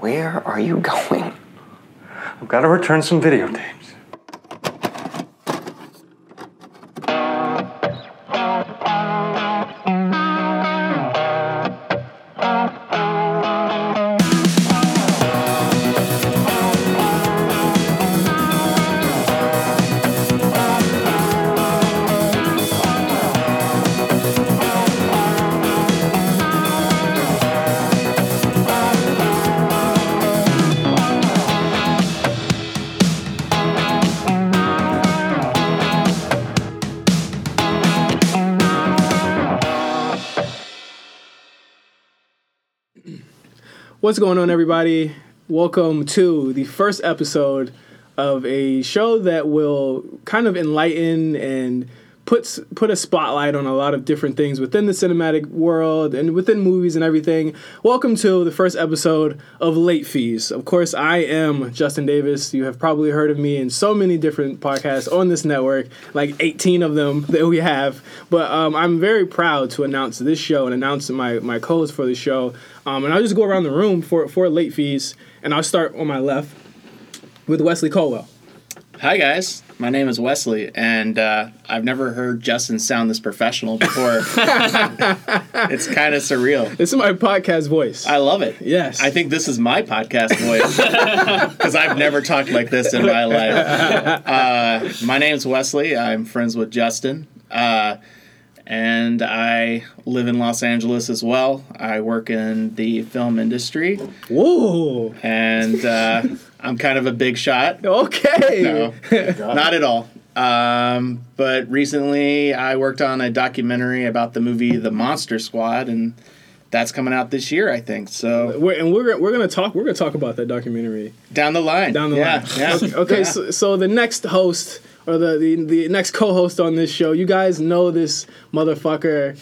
Where are you going? I've got to return some videotapes. What's going on, everybody? Welcome to the first episode of a show that will kind of enlighten and puts put a spotlight on a lot of different things within the cinematic world and within movies and everything. Welcome to the first episode of Late Fees. Of course, I am Justin Davis. You have probably heard of me in so many different podcasts on this network, like 18 of them that we have. But um, I'm very proud to announce this show and announce my my co-host for the show. Um, and I'll just go around the room for for Late Fees, and I'll start on my left with Wesley Colwell. Hi guys, my name is Wesley, and uh, I've never heard Justin sound this professional before. it's kind of surreal. This is my podcast voice. I love it. Yes. I think this is my podcast voice because I've never talked like this in my life. Uh, my name's Wesley. I'm friends with Justin. Uh, and I live in Los Angeles as well. I work in the film industry, Whoa. and uh, I'm kind of a big shot. Okay. No, not at all. Um, but recently, I worked on a documentary about the movie The Monster Squad, and that's coming out this year, I think. So We're, and we're we're gonna talk we're gonna talk about that documentary down the line, down the yeah, line. Yeah. Okay, okay, Yeah. So, so the next host or the, the the next co-host on this show, you guys know this motherfucker.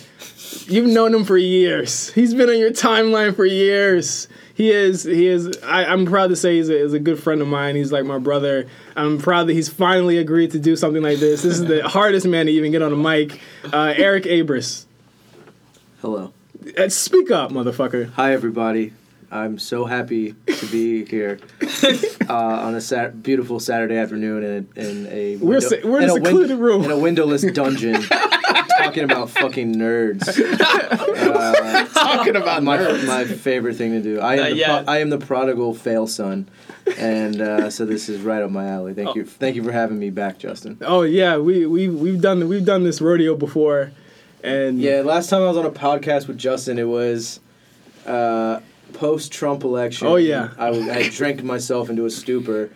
You've known him for years. He's been on your timeline for years. He is he is. I, I'm proud to say he's a, he's a good friend of mine. He's like my brother. I'm proud that he's finally agreed to do something like this. This is the hardest man to even get on a mic. Uh, Eric Abris. Hello. Uh, Speak up, motherfucker. Hi, everybody. I'm so happy to be here uh, on a sat- beautiful Saturday afternoon in a, in a We're se- we're in a win- room. in a windowless dungeon talking about fucking nerds. Uh, Talking about my nerds. my favorite thing to do. I am Not the yet. pro- I am the prodigal fail son, and uh, so this is right up my alley. Thank you thank you for having me back, Justin. Oh yeah, we we we've done we've done this rodeo before, and Yeah, last time I was on a podcast with Justin, it was uh, post Trump election. Oh, yeah. I, was, I drank myself into a stupor,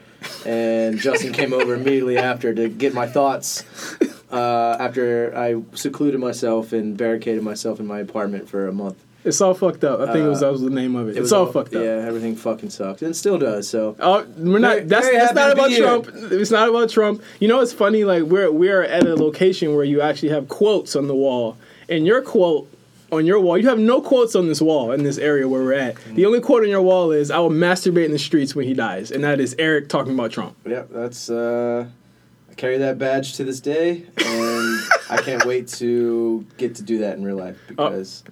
and Justin came over immediately after to get my thoughts. Uh, after I secluded myself and barricaded myself in my apartment for a month, it's all fucked up. I think it was that was the name of it. it it's was all, fucked up. Yeah, everything fucking sucked, and still does. So Oh, we're not. Very- that's very that's not about be here. Trump. It's not about Trump. You know, it's funny. Like we're we're at a location where you actually have quotes on the wall, and your quote on your wall, you have no quotes on this wall in this area where we're at. The only quote on your wall is "I will masturbate in the streets when he dies," and that is Eric talking about Trump. yeah, that's uh, carry that badge to this day, and I can't wait to get to do that in real life oh. because.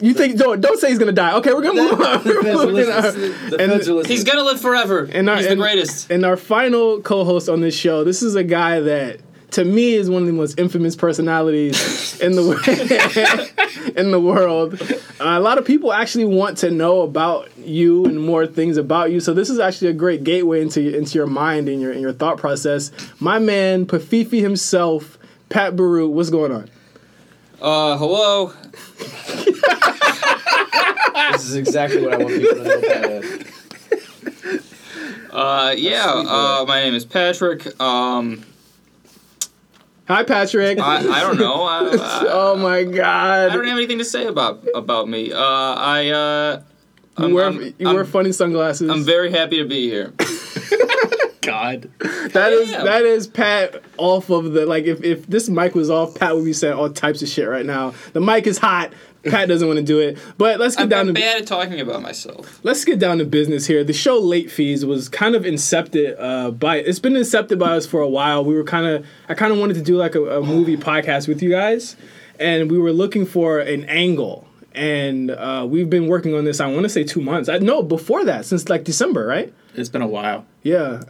You think? Don't don't say he's gonna die. Okay, we're gonna move on. The We're feds are moving on. listening- the And- feds are listening. He's gonna live forever. And our- He's the greatest. And our final co-host on this show, this is a guy that to me is one of the most infamous personalities in the in the world. Uh, a lot of people actually want to know about you and more things about you. So this is actually a great gateway into into your mind and your and your thought process. My man, Pafifi himself, Pat Baru, what's going on? Uh, hello. This is exactly what I want people to know about it. Uh, yeah. Uh, my name is Patrick. Um, Hi, Patrick. I, I don't know. I, I, oh my god. I don't have anything to say about about me. Uh, I uh, You I'm, wear I'm, you I'm, wear funny sunglasses. I'm very happy to be here. God. That is Yeah. that is Pat off of the like if, if this mic was off, Pat would be saying all types of shit right now. The mic is hot. Pat doesn't want to do it. But let's get I'm, down I'm to bad at talking about myself. let's get down to business here. The show Late Fees was kind of incepted uh, by it's been incepted by us for a while. We were kind of I kind of wanted to do like a, a movie podcast with you guys, and we were looking for an angle and uh, we've been working on this. I want to say two months. I no before that, since like December, right? It's been a while. Yeah,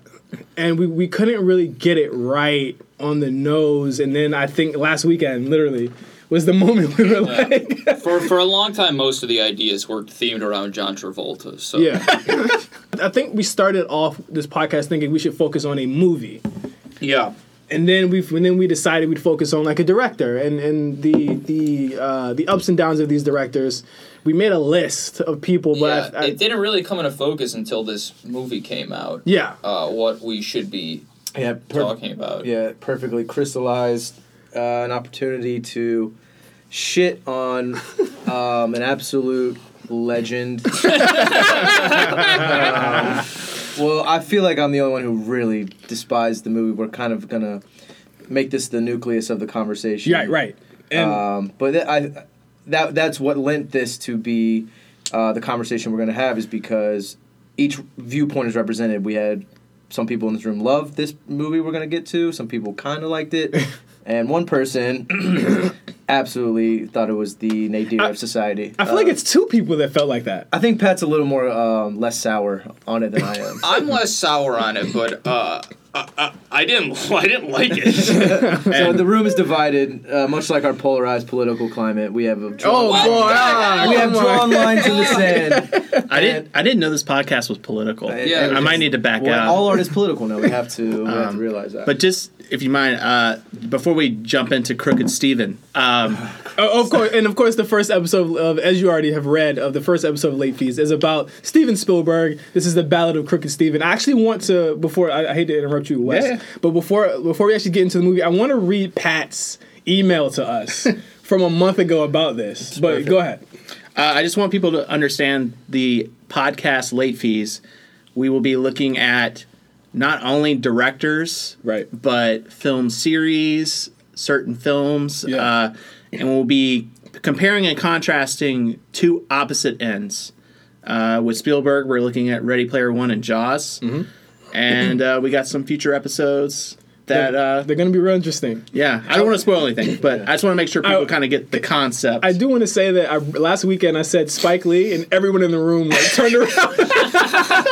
and we we couldn't really get it right on the nose, and then I think last weekend, literally, was the moment we were like, For for a long time, most of the ideas were themed around John Travolta. So yeah. I think we started off this podcast thinking we should focus on a movie. yeah. and then we and then we decided we'd focus on like a director and and the the uh, the ups and downs of these directors. We made a list of people, Yeah, but I, I, it didn't really come into focus until this movie came out. yeah, Uh, what we should be Yeah, per- talking about. yeah, perfectly crystallized uh, an opportunity to shit on um, an absolute legend. Um, well, I feel like I'm the only one who really despised the movie. We're kind of gonna make this the nucleus of the conversation. yeah, right. And Um, but th- I, that that's what lent this to be uh, the conversation we're going to have is because each viewpoint is represented. We had some people in this room loved this movie we're going to get to. Some people kind of liked it, and one person absolutely thought it was the nadir of society. I feel like Uh, it's two people that felt like that. I think Pat's a little more um, less sour on it than I am. I'm less sour on it, but uh, I, I, I didn't I didn't like it. so the room is divided, uh, much like our polarized political climate. We have a drawn, Oh What boy, the ah, we have come on. drawn lines in the sand. I didn't. I didn't know this podcast was political. Yeah, I might need to back Well, out. all art is political now. We have to, we have to Um, realize that. but just if you mind, uh, before we jump into Crooked Steven, um, Oh, of course, and of course, the first episode of, as you already have read, of the first episode of Late Fees is about Steven Spielberg. This is the Ballad of Crooked Steven. I actually want to before I, I hate to interrupt you, Wes, Yeah. but before before we actually get into the movie, I want to read Pat's email to us from a month ago about this. But perfect. go ahead. Uh, I just want people to understand the podcast late fees. We will be looking at not only directors, Right. but film series, certain films, Yeah. uh, and we'll be comparing and contrasting two opposite ends. Uh, with Spielberg, we're looking at Ready Player One and Jaws, Mm-hmm. and uh, we got some future episodes that. Uh, They're going to be real interesting. yeah, I don't want to spoil anything, but I just want to make sure people kind of get the concept. I do want to say that I, last weekend I said Spike Lee, and everyone in the room like turned around.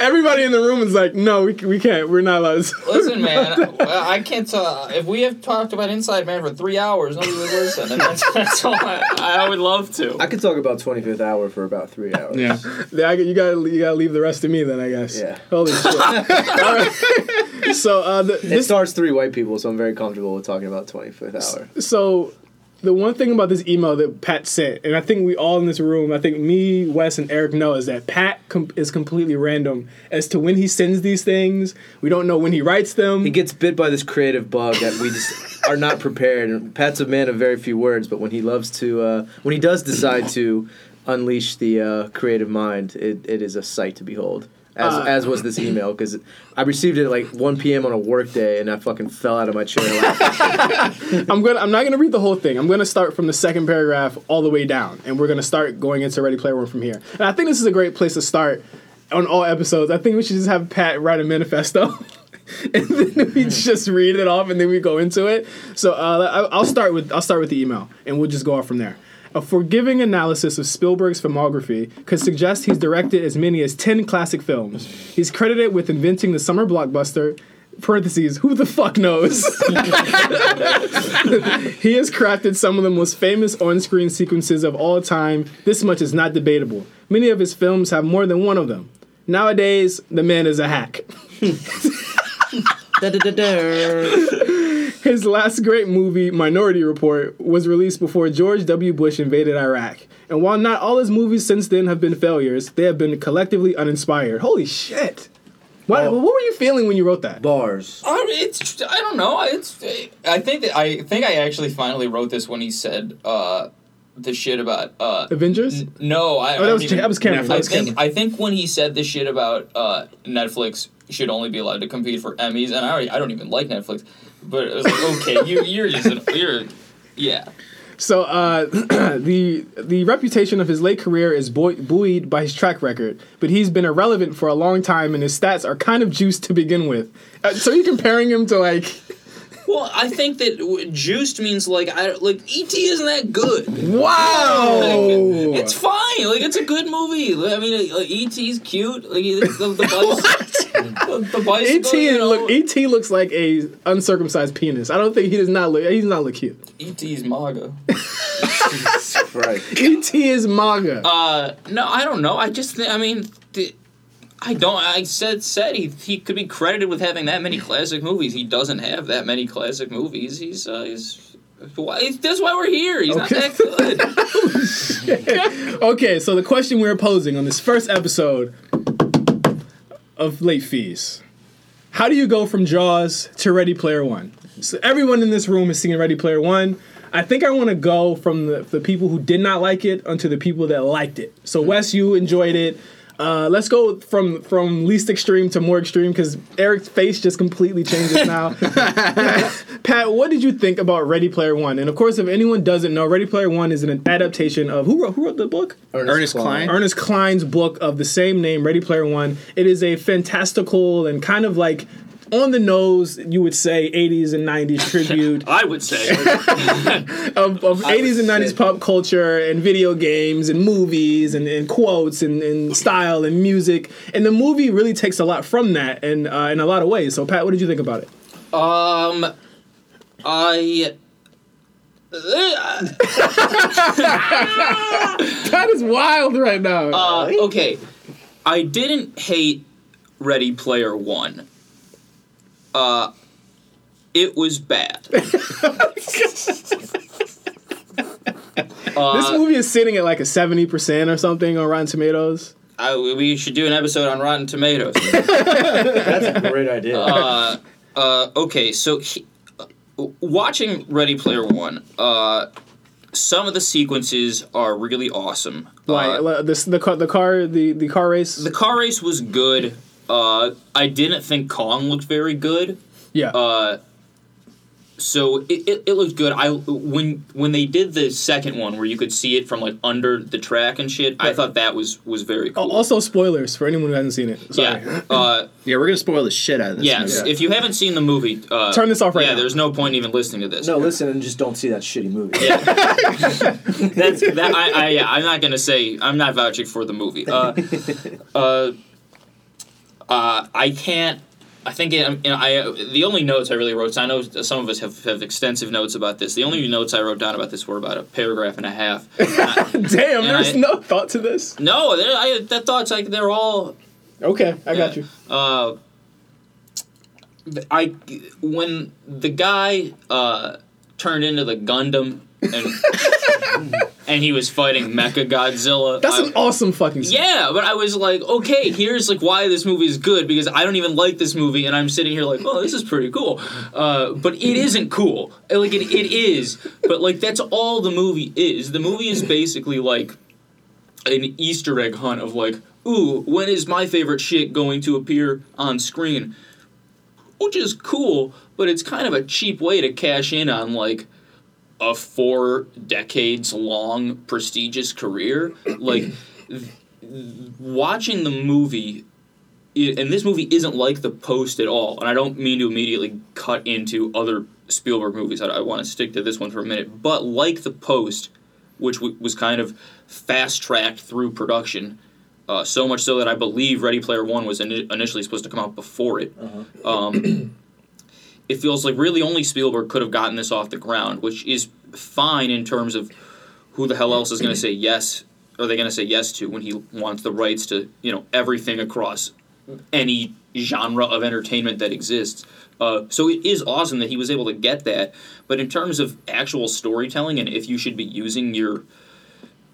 Everybody in the room is like, "No, we, we can't. We're not allowed." to-" Listen, man, I I can't. Uh, if we have talked about Inside Man for three hours, nobody would listen, and that's, that's all I, I would love to. I could talk about 25th Hour for about three hours. yeah. Yeah, I- you got you got to leave the rest to me then, I guess. Yeah. Holy shit. All right. So uh, the, It this stars three white people, so I'm very comfortable with talking about 25th Hour. so the one thing about this email that Pat sent, and I think we all in this room, I think me, Wes, and Eric know, is that Pat com- is completely random as to when he sends these things. We don't know when he writes them. He gets bit by this creative bug that we just are not prepared. And Pat's a man of very few words, but when he loves to, uh, when he does decide to unleash the uh, creative mind, it, it is a sight to behold. As, Uh, as was this email because I received it at like 1 p.m. on a work day and I fucking fell out of my chair. I'm gonna I'm not gonna read the whole thing. I'm gonna start from the second paragraph all the way down, and we're gonna start going into Ready Player One from here. And I think this is a great place to start on all episodes. I think we should just have Pat write a manifesto. and then we just read it off, and then we go into it. So uh, I- I'll start with I'll start with the email, and we'll just go off from there. A forgiving analysis of Spielberg's filmography could suggest he's directed as many as 10 classic films. He's credited with inventing the summer blockbuster, parentheses, who the fuck knows? He has crafted some of the most famous on screen sequences of all time. This much is not debatable. Many of his films have more than one of them. Nowadays, the man is a hack. His last great movie, Minority Report, was released before George W. Bush invaded Iraq. And while not all his movies since then have been failures, they have been collectively uninspired. Holy shit. What, Oh. what were you feeling when you wrote that? Bars. I, it's I don't know. It's I think that I think I actually finally wrote this when he said uh, the shit about uh, Avengers? n- no. I, I Oh, that don't was, even- that was Cameron. I was think Cameron. I think when he said the shit about uh, Netflix should only be allowed to compete for Emmys, and I already, I don't even like Netflix, but it was like okay, you you're just an, you're yeah. So uh, the the reputation of his late career is buoy- buoyed by his track record, but he's been irrelevant for a long time, and his stats are kind of juiced to begin with. Uh, so you're comparing him to like Well, I think that w- juiced means like I like ET isn't that good. Wow. It's fine. Like it's a good movie. I mean, like, ET's cute. Like the, the, the, the, the bicycle. ET you know, look. ET looks like a uncircumcised penis. I don't think he does not look. He's not look cute. ET's MAGA. Right. ET is MAGA. Uh, no, I don't know. I just, thi- I mean, the, I don't. I said said he he could be credited with having that many classic movies. He doesn't have that many classic movies. He's uh, he's. Why, that's why we're here. He's Okay. not that good. Okay, so the question we're posing on this first episode of Late Fees: How do you go from Jaws to Ready Player One? So everyone in this room has seen Ready Player One. I think I want to go from the, the people who did not like it onto the people that liked it. So Wes, you enjoyed it. Uh, let's go from from least extreme to more extreme because Eric's face just completely changes now. Pat, what did you think about Ready Player One? And of course, if anyone doesn't know, Ready Player One is an adaptation of who wrote who wrote the book? Ernest Cline. Ernest Cline's book of the same name, Ready Player One. It is a fantastical and kind of like on the nose, you would say, 80s and 90s tribute I would say. of, of I 80s and 90s say- pop culture and video games and movies and, and quotes and, and style and music. And the movie really takes a lot from that and uh, in a lot of ways. So, Pat, what did you think about it? Um, I. that is wild right now. Uh, okay, I didn't hate Ready Player One. Uh, it was bad. Uh, this movie is sitting at like a 70% or something on Rotten Tomatoes. I, we should do an episode on Rotten Tomatoes. That's a great idea. uh, uh, okay, so he, uh, watching Ready Player One, uh, some of the sequences are really awesome. Like Uh, uh, the car, the car, the, the car race. the car race was good. Uh, I didn't think Kong looked very good. yeah. Uh, so it, it, it looked good. I when when they did the second one where you could see it from like under the track and shit, I thought that was was very Oh, cool. also, spoilers for anyone who hasn't seen it. Sorry. yeah. Uh, Yeah, we're gonna spoil the shit out of this. yes. movie. If you haven't seen the movie, uh, Turn this off right yeah, now. Yeah, there's no point even listening to this. no, listen and just don't see that shitty movie. Yeah. That's that. I, I yeah. I'm not gonna say. I'm not vouching for the movie. Uh, uh, uh, I can't. I think it, you know, I the only notes I really wrote. So I know some of us have, have extensive notes about this. The only notes I wrote down about this were about a paragraph and a half. Damn, there's I- no thought to this. no, I, that thoughts like they're all Okay, I got you. uh, I when the guy uh, turned into the Gundam and and he was fighting Mecha Godzilla. That's I- an awesome fucking scene. yeah, but I was like, okay, here's like why this movie is good because I don't even like this movie, and I'm sitting here like, oh, this is pretty cool, uh, but it isn't cool. Like it, it is, but like that's all the movie is. The movie is basically like an Easter egg hunt of like, ooh, when is my favorite shit going to appear on screen? Which is cool, but it's kind of a cheap way to cash in on like a four decades long prestigious career. Like th- watching the movie and this movie isn't like the post at all and i don't mean to immediately cut into other spielberg movies i, I want to stick to this one for a minute but like the post which w- was kind of fast tracked through production uh, so much so that i believe ready player one was ini initially supposed to come out before it um, it feels like really only spielberg could have gotten this off the ground which is fine in terms of who the hell else is going to say yes are they going to say yes to when he wants the rights to you know everything across any genre of entertainment that exists. Uh, so it is awesome that he was able to get that but in terms of actual storytelling and if you should be using your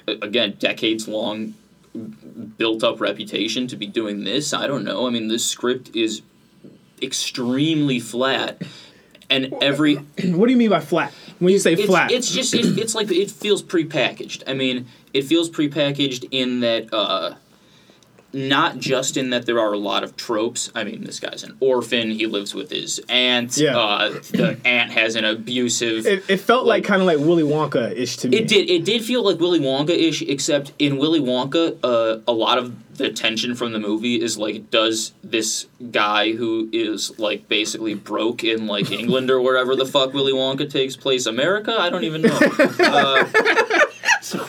again decades long built up reputation to be doing this i don't know. I mean this script is extremely flat and every What do you mean by flat? When you say it's, flat, It's just it, it's like it feels prepackaged. I mean, it feels prepackaged in that uh, not just in that there are a lot of tropes. I mean, this guy's an orphan. He lives with his aunt. Yeah. Uh, the aunt has an abusive. It, it felt like, kind of like Willy Wonka ish to me. It did. It did feel like Willy Wonka ish, except in Willy Wonka, uh, a lot of the tension from the movie is like, does this guy who is like basically broke in like England or wherever the fuck Willy Wonka takes place, America? I don't even know. Uh,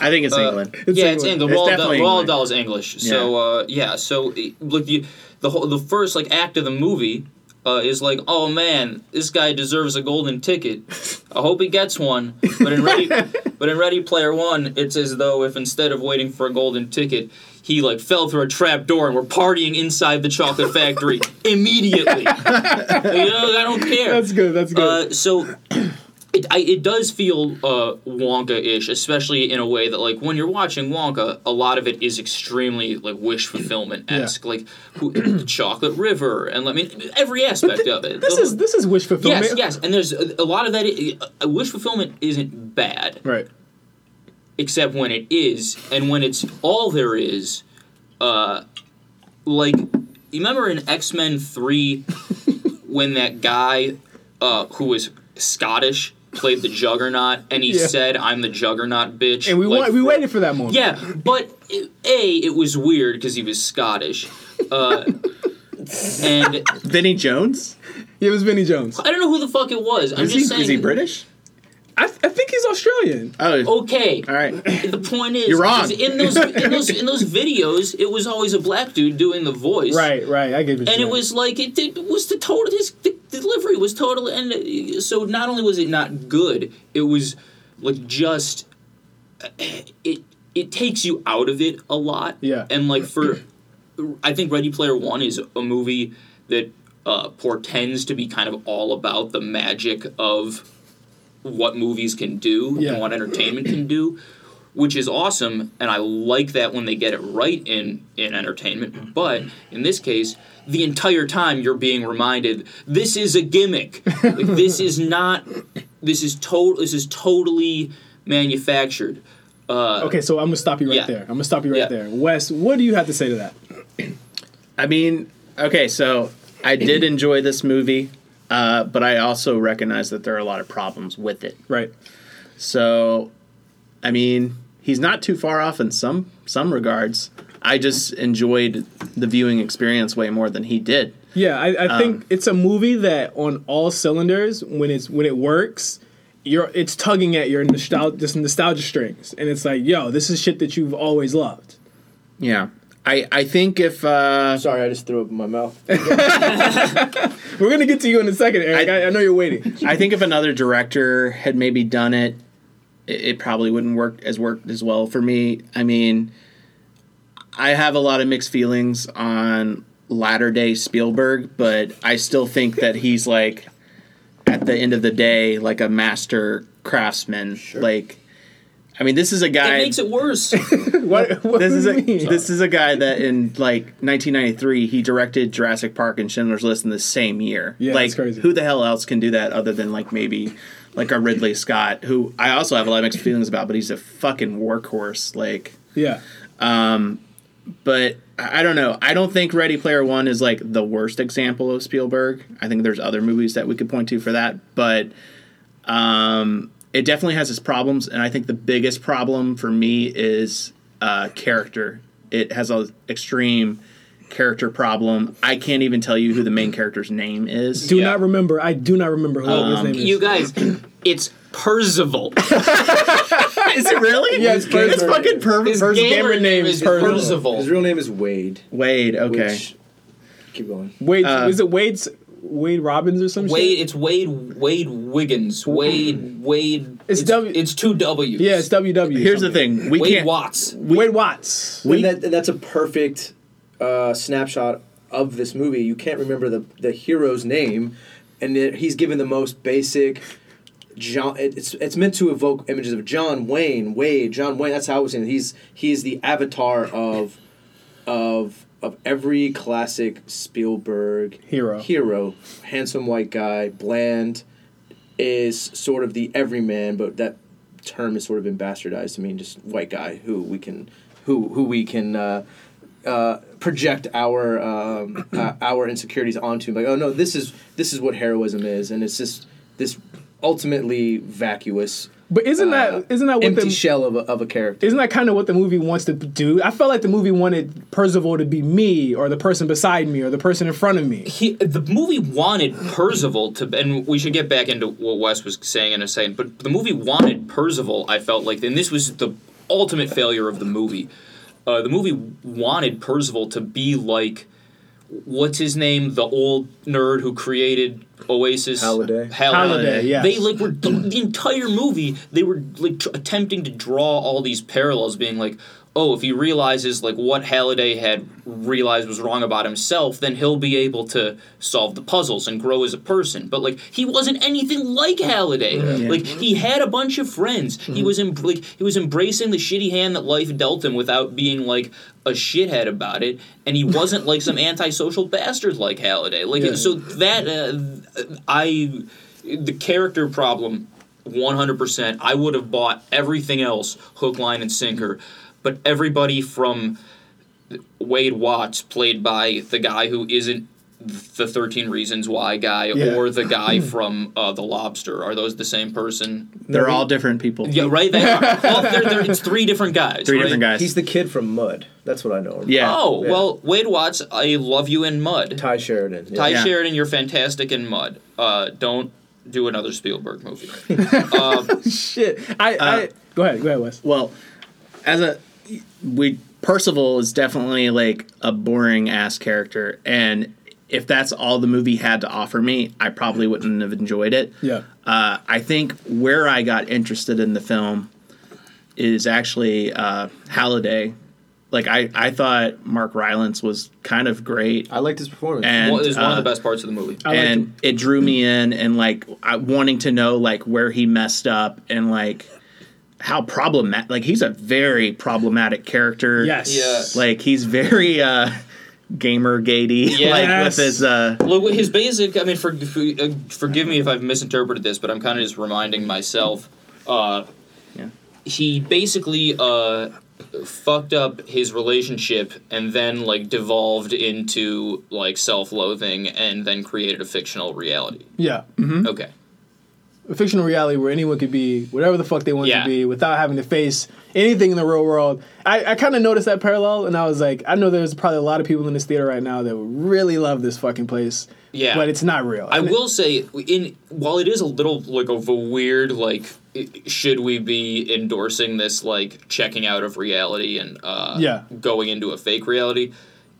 I think it's Uh, England. It's yeah, it's England. England. It's Roald Dahl, Roald Dahl is English. So uh, yeah, so like the the whole the first like act of the movie uh, is like, oh man, this guy deserves a golden ticket. I hope he gets one. But in Ready, but in Ready Player One, it's as though if instead of waiting for a golden ticket. He like fell through a trap door and we're partying inside the chocolate factory immediately. you know, I don't care. That's good. That's good. Uh, so it, I, it does feel uh, Wonka-ish, especially in a way that like when you're watching Wonka, a lot of it is extremely like wish fulfillment esque, like who, the Chocolate River, and I mean every aspect of it. this The is this is wish fulfillment. yes, yes, and there's a, a lot of that. uh, wish fulfillment isn't bad, Right. Except when it is, and when it's all there is. Uh, like, you remember in X Men Three when that guy uh, who was Scottish played the Juggernaut, and he Yeah. said, "I'm the Juggernaut, bitch." And we like, wa- we waited for that moment. Yeah, but it, a it was weird because he was Scottish, uh, and Vinnie Jones? It was Vinnie Jones. I don't know who the fuck it was. I'm Is he, saying. is he British? I, I think he's Australian. Oh, Okay. all right. The point is, You're wrong. is in those in those in those videos, it was always a black dude doing the voice, Right, right. I get what And it was like it, it was the total his the delivery was total, and uh, so not only was it not good, it was like just it it takes you out of it a lot. Yeah. and like for I think Ready Player One is a movie that uh, portends to be kind of all about the magic of what movies can do Yeah. and what entertainment can do, which is awesome. And I like that when they get it right in in entertainment. But in this case, the entire time you're being reminded this is a gimmick. like, this is not. This is total. This is totally manufactured. Uh, okay, so I'm gonna stop you right Yeah. there. I'm gonna stop you right Yeah. there. Wes, what do you have to say to that? I mean, okay, so I did enjoy this movie, uh, but I also recognize that there are a lot of problems with it. Right. So, I mean, he's not too far off in some some regards. I just enjoyed the viewing experience way more than he did. Yeah, I, I think Um, it's a movie that on all cylinders, when it's when it works, you're it's tugging at your nostalgia nostalgia strings, and it's like, yo, this is shit that you've always loved. Yeah. I, I think if uh, Sorry, I just threw up in my mouth. We're gonna get to you in a second, Eric. I, I- I, know you're waiting. I think if another director had maybe done it, it, it probably wouldn't work as worked as well for me. I mean, I have a lot of mixed feelings on latter day Spielberg, but I still think that he's like at the end of the day like a master craftsman. Like I mean, this is a guy. it guy makes it worse. What, what this do is you a mean? this is a guy that in like 1993 he directed Jurassic Park and Schindler's List in the same year. Yeah, like that's crazy. who the hell else can do that other than like maybe like a Ridley Scott, who I also have a lot of mixed feelings about, but he's a fucking workhorse. Like, yeah. Um, but I I don't know. I don't think Ready Player One is like the worst example of Spielberg. I think there's other movies that we could point to for that, but um, it definitely has its problems, and I think the biggest problem for me is uh, character. It has an extreme character problem. I can't even tell you who the main character's name is. Do Yeah. not remember. I do not remember who Um, his name is. you guys, it's Percival. is it really? Yeah, it's it's Percival. fucking per- His Percival. gamer name is Percival. Percival. His real name is Wade. Wade. Okay. Which, keep going. Wade, uh, is it Wade's Wade Robbins or some Wade, shit? it's Wade Wade Wiggins. Wade Wade. It's W- It's two W's. Yeah, it's WW. Here's the thing. We Wade can't. Watts. Wade Watts. And, that, and that's a perfect uh, snapshot of this movie. You can't remember the the hero's name, and it, he's given the most basic. John, it's it's meant to evoke images of John Wayne, Wade, John Wayne. That's how I was saying. He's he's the avatar of of of every classic Spielberg Hero. Hero, handsome white guy, bland, is sort of the everyman, but that term has sort of been bastardized to mean just white guy who we can who who we can uh, uh, project our um, uh, our insecurities onto. Like, oh no, this is this is what heroism is, and it's just this ultimately vacuous, But isn't uh, that isn't that what empty the shell of a, of a character. isn't that kind of what the movie wants to do? I felt like the movie wanted Percival to be me, or the person beside me, or the person in front of me. he, the movie wanted Percival to, and we should get back into what Wes was saying in a second. But the movie wanted Percival. I felt like, and this was the ultimate failure of the movie. Uh, the movie wanted Percival to be like, what's his name, the old nerd who created Oasis, Halliday. Halliday, yes. They like were the, the entire movie. They were like tr- attempting to draw all these parallels, being like, oh, if he realizes like what Halliday had realized was wrong about himself, then he'll be able to solve the puzzles and grow as a person. But like he wasn't anything like Halliday. Like he had a bunch of friends. He was em- like he was embracing the shitty hand that life dealt him without being like a shithead about it, and he wasn't like some antisocial bastard like Halliday. Like Yeah. so that uh, I the character problem 100% i would have bought everything else hook line and sinker but everybody from wade watts played by the guy who isn't the 13 reasons why guy Yeah. or the guy from uh, the lobster are those the same person They're No, all different people. yeah right they are. well, they're, they're, it's three different guys Three right? different guys. He's the kid from Mud. That's what I know yeah. oh Yeah. well wade watts i love you in mud Tye Sheridan. Yeah. tye Yeah. sheridan you're fantastic in mud uh, don't do another spielberg movie um, Shit, I, I go ahead, go ahead, Wes. Well, as a we Percival is definitely like a boring ass character, and if that's all the movie had to offer me, I probably wouldn't have enjoyed it. Yeah. Uh, I think where I got interested in the film is actually uh, Halliday. Like I, I thought Mark Rylance was kind of great, I liked his performance. and well, it was one of uh, the best parts of the movie I and him. it drew me in and like I, wanting to know like where he messed up and like how problematic like he's a very problematic character Yes. Yeah. like he's very uh gamer gatey Yeah. like with his uh Look, his basic. I mean, for, for, uh, forgive me if I've misinterpreted this, but I'm kind of just reminding myself. Uh, Yeah. He basically uh, fucked up his relationship and then like devolved into like self-loathing and then created a fictional reality. Yeah. Okay. A fictional reality where anyone could be whatever the fuck they want Yeah. to be without having to face anything in the real world. I, I kind of noticed that parallel, and I was like, I know there's probably a lot of people in this theater right now that would really love this fucking place. Yeah. But it's not real. I And it- will say, in while it is a little like of a weird like, should we be endorsing this like checking out of reality and uh, Yeah. going into a fake reality?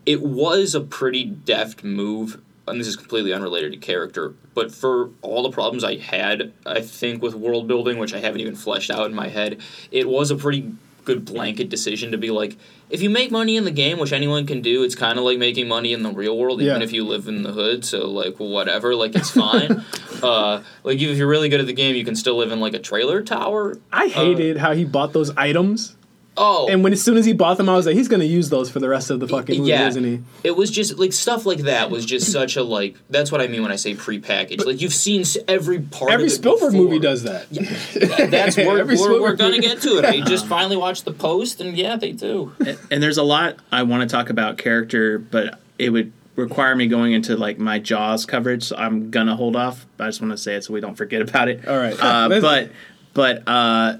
It was a pretty deft move, and this is completely unrelated to character. But for all the problems I had, I think with world building, which I haven't even fleshed out in my head, it was a pretty good blanket decision to be like, if you make money in the game, which anyone can do, it's kind of like making money in the real world, even Yeah. if you live in the hood. So like whatever, like it's fine. uh, like if you're really good at the game, you can still live in like a trailer tower. I hated how he bought those items, Oh, and when as soon as he bought them, I was like, he's gonna use those for the rest of the fucking movie, yeah. isn't he? It was just like stuff like that was just such a like. That's what I mean when I say prepackaged. Like you've seen every part. Every of it Spielberg before. movie does that. That's we're, we're, we're gonna get to it. I just finally watched the post, and yeah, they do. and there's a lot I want to talk about character, but it would require me going into like my Jaws coverage. So I'm gonna hold off. I just want to say it so we don't forget about it. All right. Uh, but but uh,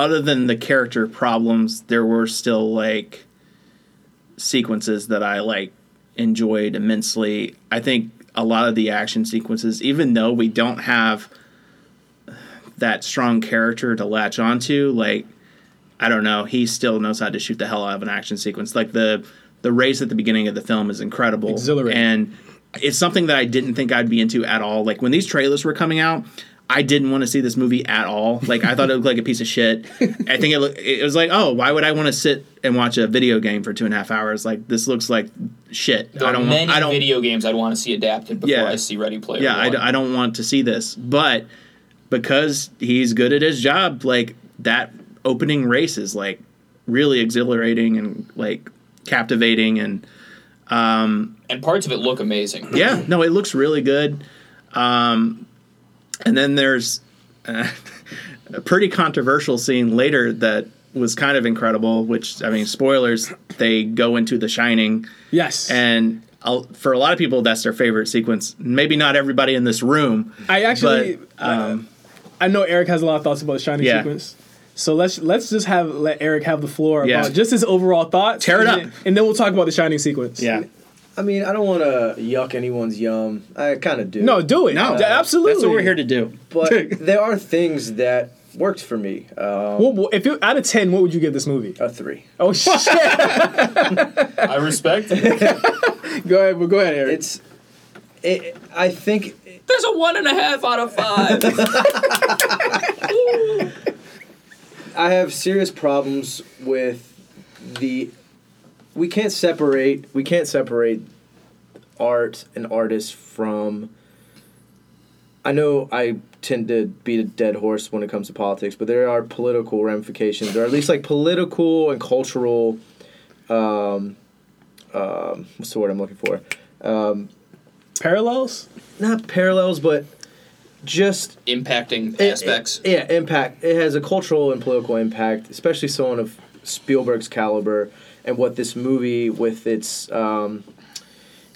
other than the character problems, there were still like sequences that I like enjoyed immensely. I think a lot of the action sequences, even though we don't have that strong character to latch onto, like I don't know, he still knows how to shoot the hell out of an action sequence. Like the the race at the beginning of the film is incredible, Exhilarating. and it's something that I didn't think I'd be into at all. Like when these trailers were coming out. I didn't want to see this movie at all. Like I thought it looked like a piece of shit. I think it, look- it was like, oh, why would I want to sit and watch a video game for two and a half hours? Like this looks like shit. There I don't. many Want, I don't. video games I'd want to see adapted before Yeah. I see Ready Player yeah, I, don't want to see this. But because he's good at his job, like that opening race is like really exhilarating and like captivating and um and parts of it look amazing. yeah, no, it looks really good. Um, and then there's uh, a pretty controversial scene later that was kind of incredible. Which I mean, spoilers. They go into The Shining, Yes. and I'll, for a lot of people, that's their favorite sequence. Maybe not everybody in this room. I actually, but, um, I know Eric has a lot of thoughts about the Shining Yeah. sequence. So let's let's just have let Eric have the floor Yeah. about just his overall thoughts. Tear it and up. then- and then we'll talk about the Shining sequence. Yeah, I mean, I don't want to yuck anyone's yum. I kind of do. No, do it. No. D- absolutely. that's what we're here to do. but there are things that worked for me. Um, Well, well, if you out of ten, what would you give this movie? a three. Oh shit! I respect it. go ahead, well, go ahead, Eric. It's. It, I think There's a one and a half out of five. I have serious problems with the. We can't separate. We can't separate art and artists from. I know I tend to beat a dead horse when it comes to politics, but there are political ramifications, or at least like political and cultural. Um, um, what's the word I'm looking for? Um, Parallels. not parallels, but just Impacting it- aspects. it- yeah, impact. It has a cultural and political impact, especially someone of Spielberg's caliber, and what this movie, with its um,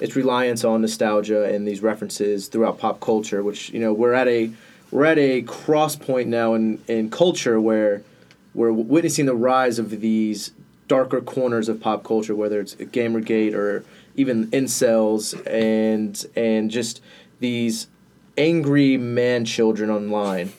its reliance on nostalgia and these references throughout pop culture, which you know we're at a we're at a cross point now in in culture where we're witnessing the rise of these darker corners of pop culture, whether it's Gamergate or even incels and and just these angry man children online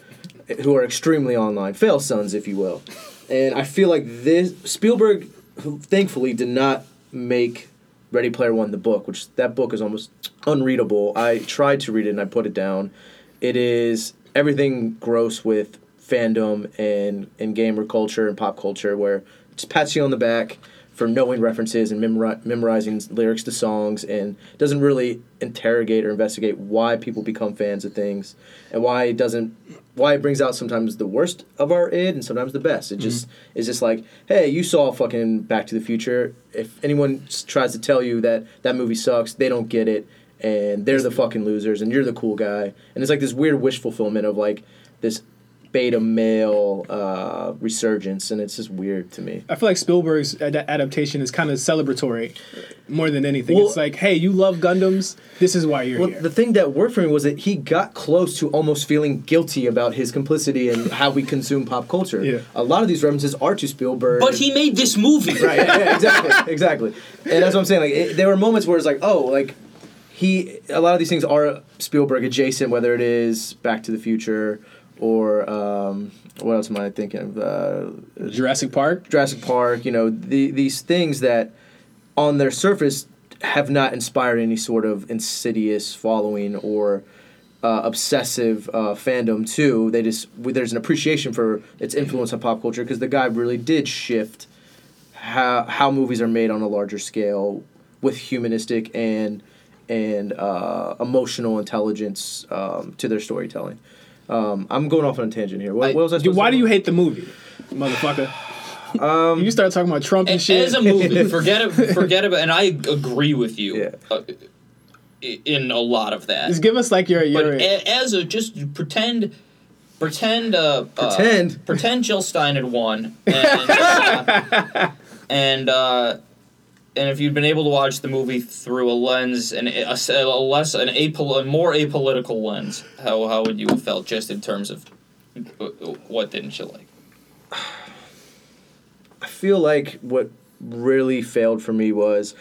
who are extremely online, fail sons, if you will. And I feel like this Spielberg, who thankfully did not make Ready Player One the book, which that book is almost unreadable. I tried to read it and I put it down. It is everything gross with fandom and and gamer culture and pop culture, where just pats you on the back for knowing references and memori- memorizing lyrics to songs and doesn't really interrogate or investigate why people become fans of things and why it doesn't why it brings out sometimes the worst of our id and sometimes the best. It just mm-hmm. is just like hey you saw fucking back to the future. If anyone tries to tell you that that movie sucks they don't get it and they're the fucking losers and you're the cool guy. And it's like this weird wish fulfillment of like this beta male uh, resurgence and it's just weird to me I feel like Spielberg's ad- adaptation is kind of celebratory more than anything. Well- it's like, hey, you love Gundams. This is why you're Well, here. the thing that worked for me was that he got close to almost feeling guilty about his complicity and how we consume pop culture. Yeah. A lot of these references are to Spielberg. But he made this movie. right, yeah, yeah, exactly, exactly. And that's what I'm saying. Like, it, there were moments where it's like, oh, like he. A lot of these things are Spielberg adjacent, whether it is Back to the Future or um, what else am I thinking of? Uh, Jurassic Park. Jurassic Park, you know, the, these things that on their surface have not inspired any sort of insidious following or uh, obsessive uh, fandom too. They just there's an appreciation for its influence on pop culture because the guy really did shift how how movies are made on a larger scale with humanistic and and uh, emotional intelligence um, to their storytelling. Um, I'm going off on a tangent here. What, I- what was I Dude, supposed why to do you hate the movie, motherfucker? Um, you start talking about Trump and shit. As a movie, forget it. Forget about. It. And I agree with you Yeah. uh, in a lot of that. Just give us like your your. But a, as a just pretend, pretend, uh, Pretend. uh, pretend Jill Stein had won, and uh, and uh, and if you'd been able to watch the movie through a lens and a, a less an apol- a more apolitical lens, how how would you have felt just in terms of uh, what didn't you like? I feel like what really failed for me was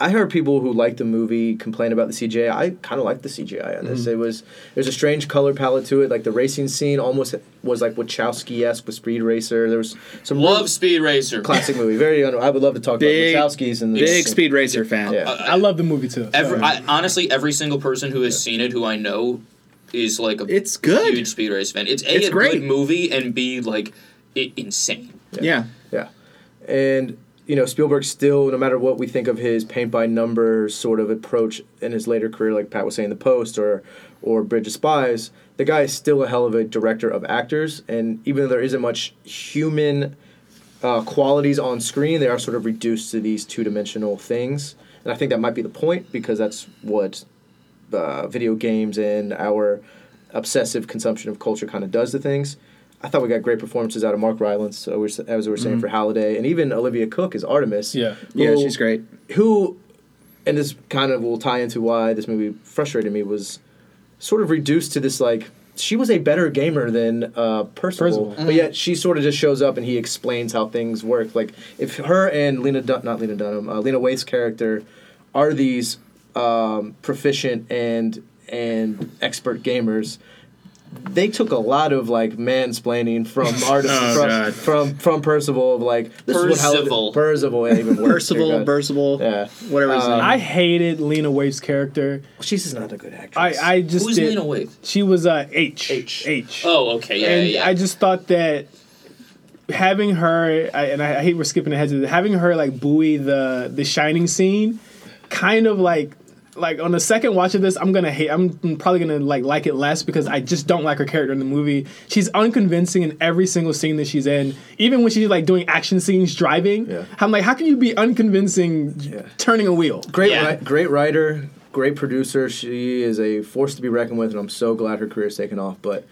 I heard people who liked the movie complain about the CGI. I kind of liked the CGI on this. Mm-hmm. It was there's a strange color palette to it. Like the racing scene almost was like Wachowski esque with Speed Racer. There was some real Love Speed Racer. classic movie. Very. un- I would love to talk Big- about Wachowskis and the Big Speed Racer fan. Yeah. Uh, I love the movie too. Every, I, honestly, every single person who has seen it, who I know, is like a It's good. huge Speed Racer fan. It's a, It's a great. good movie and b like i insane. Yeah. Yeah. And, you know, Spielberg still, no matter what we think of his paint by numbers sort of approach in his later career, like Pat was saying, The Post or, or Bridge of Spies, the guy is still a hell of a director of actors. And even though there isn't much human uh, qualities on screen, they are sort of reduced to these two dimensional things. And I think that might be the point because that's what uh, video games and our obsessive consumption of culture kind of does to things. I thought we got great performances out of Mark Rylance, so we're, as we were saying for Halliday, and even Olivia Cooke as Artemis. Yeah. Yeah, she's great. Who, and this kind of will tie into why this movie frustrated me was sort of reduced to this like she was a better gamer than uh, Percival, Percival. but yet she sort of just shows up and he explains how things work. Like if her and Lena Dun- not Lena Dunham, uh, Lena Waithe's character are these um, proficient and and expert gamers. They took a lot of like mansplaining from artists Oh, from, God. from from Percival of like this is what Percival. how Percival yeah, even. Percival, Dear Percival, Yeah. whatever his Um, name. I hated Lena Waithe's character. She's just not a good actress. I just Who's did, Lena Waithe? She was uh, H. H. H. Oh, okay, yeah, and yeah. I just thought that having her, I, and I, I hate we're skipping ahead to this, having her like buoy the the shining scene, kind of like like on the second watch of this, I'm gonna hate. I'm probably gonna like like it less because I just don't like her character in the movie. She's unconvincing in every single scene that she's in, even when she's like doing action scenes driving. Yeah. I'm like, how can you be unconvincing Yeah. turning a wheel? great, Yeah. ri- great writer, great producer. She is a force to be reckoned with, and I'm so glad her career's taken off. But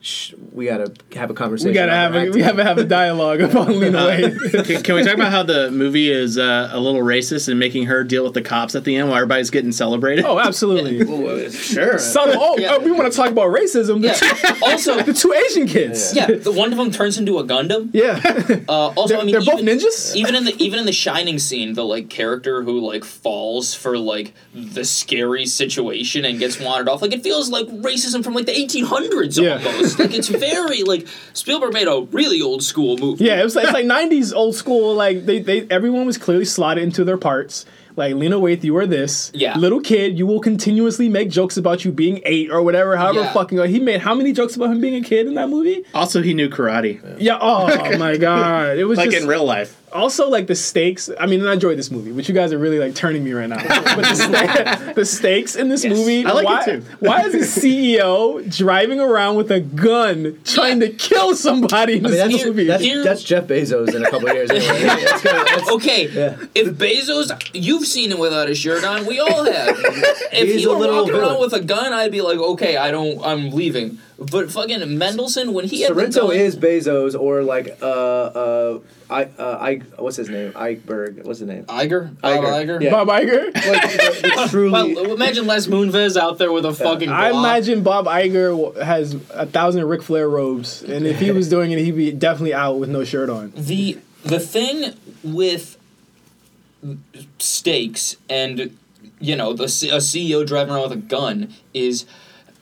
sh- we gotta have a conversation. We gotta have a, we acting. have to have a dialogue about Lena Waithe. can, can we talk about how the movie is uh, a little racist and making her deal with the cops at the end while everybody's getting celebrated? oh, absolutely. sure. Subtle. Oh, Yeah. uh, we want to talk about racism. The, yeah. two, also, the two Asian kids. yeah, the one of them turns into a Gundam. Yeah. Uh, also, they're I mean, they're both ninjas. even in the even in the Shining scene, the like character who like falls for like the scary situation and gets wandered off, like it feels like racism from like the 1800s Yeah. Almost. like it's very like Spielberg made a really old school movie. Yeah, it was like, it's like '90s old school. Like they, they, everyone was clearly slotted into their parts. Like Lena Waithe, you are this. Yeah. Little kid, you will continuously make jokes about you being eight or whatever. However, Yeah. fucking. He made how many jokes about him being a kid in that movie? Also, he knew karate, Yeah. Oh my god, it was like just in real life. Also like the stakes. I mean, and I enjoy this movie, but you guys are really like turning me right now. but the, sta- the stakes in this movie. I like it why, too. why is the CEO driving around with a gun trying to kill somebody in I mean, this that's, movie? that's, that's Jeff Bezos in a couple of years. Anyway. That's gonna- that's- Okay, Yeah. if Bezos, you've seen him without a shirt on. We all have. if He's he were little walking around with a gun, I'd be like, okay, I don't, I'm leaving. But fucking Mendelsohn, when he had the Sorrento gun, is Bezos or like uh uh I uh I what's his name Eichberg what's his name Iger, Bob Iger. Iger. Yeah. Bob Iger. like the, the truly Well, imagine Les Moonves out there with a fucking. I imagine Bob Iger has a thousand Ric Flair robes, and if he was doing it, he'd be definitely out with no shirt on. the the thing with stakes and you know the C- a CEO driving around with a gun is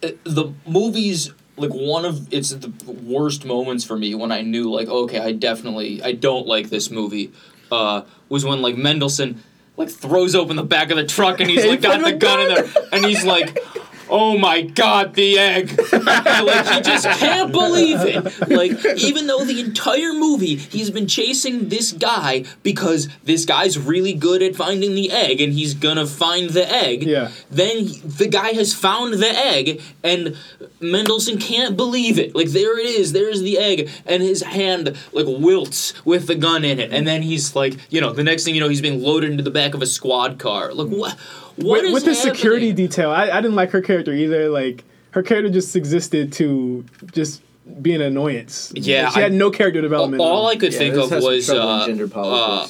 uh, the movies like one of it's the worst moments for me when I knew like okay I definitely I don't like this movie. Uh was when like Mendelsohn like throws open the back of the truck and he's like got the the gun in there and he's like Oh my god, the egg. like he just can't believe it. Like even though the entire movie he's been chasing this guy because this guy's really good at finding the egg and he's gonna find the egg. Yeah. Then he- the guy has found the egg and Mendelsohn can't believe it. Like there it is, there's the egg and his hand like wilts with the gun in it and then he's like, you know, the next thing you know he's being loaded into the back of a squad car. Like what what with, is with the security detail, I, I didn't like her character either. Like her character just existed to just be an annoyance. Yeah, she had no character development. All I could Yeah, think of was uh, gender uh,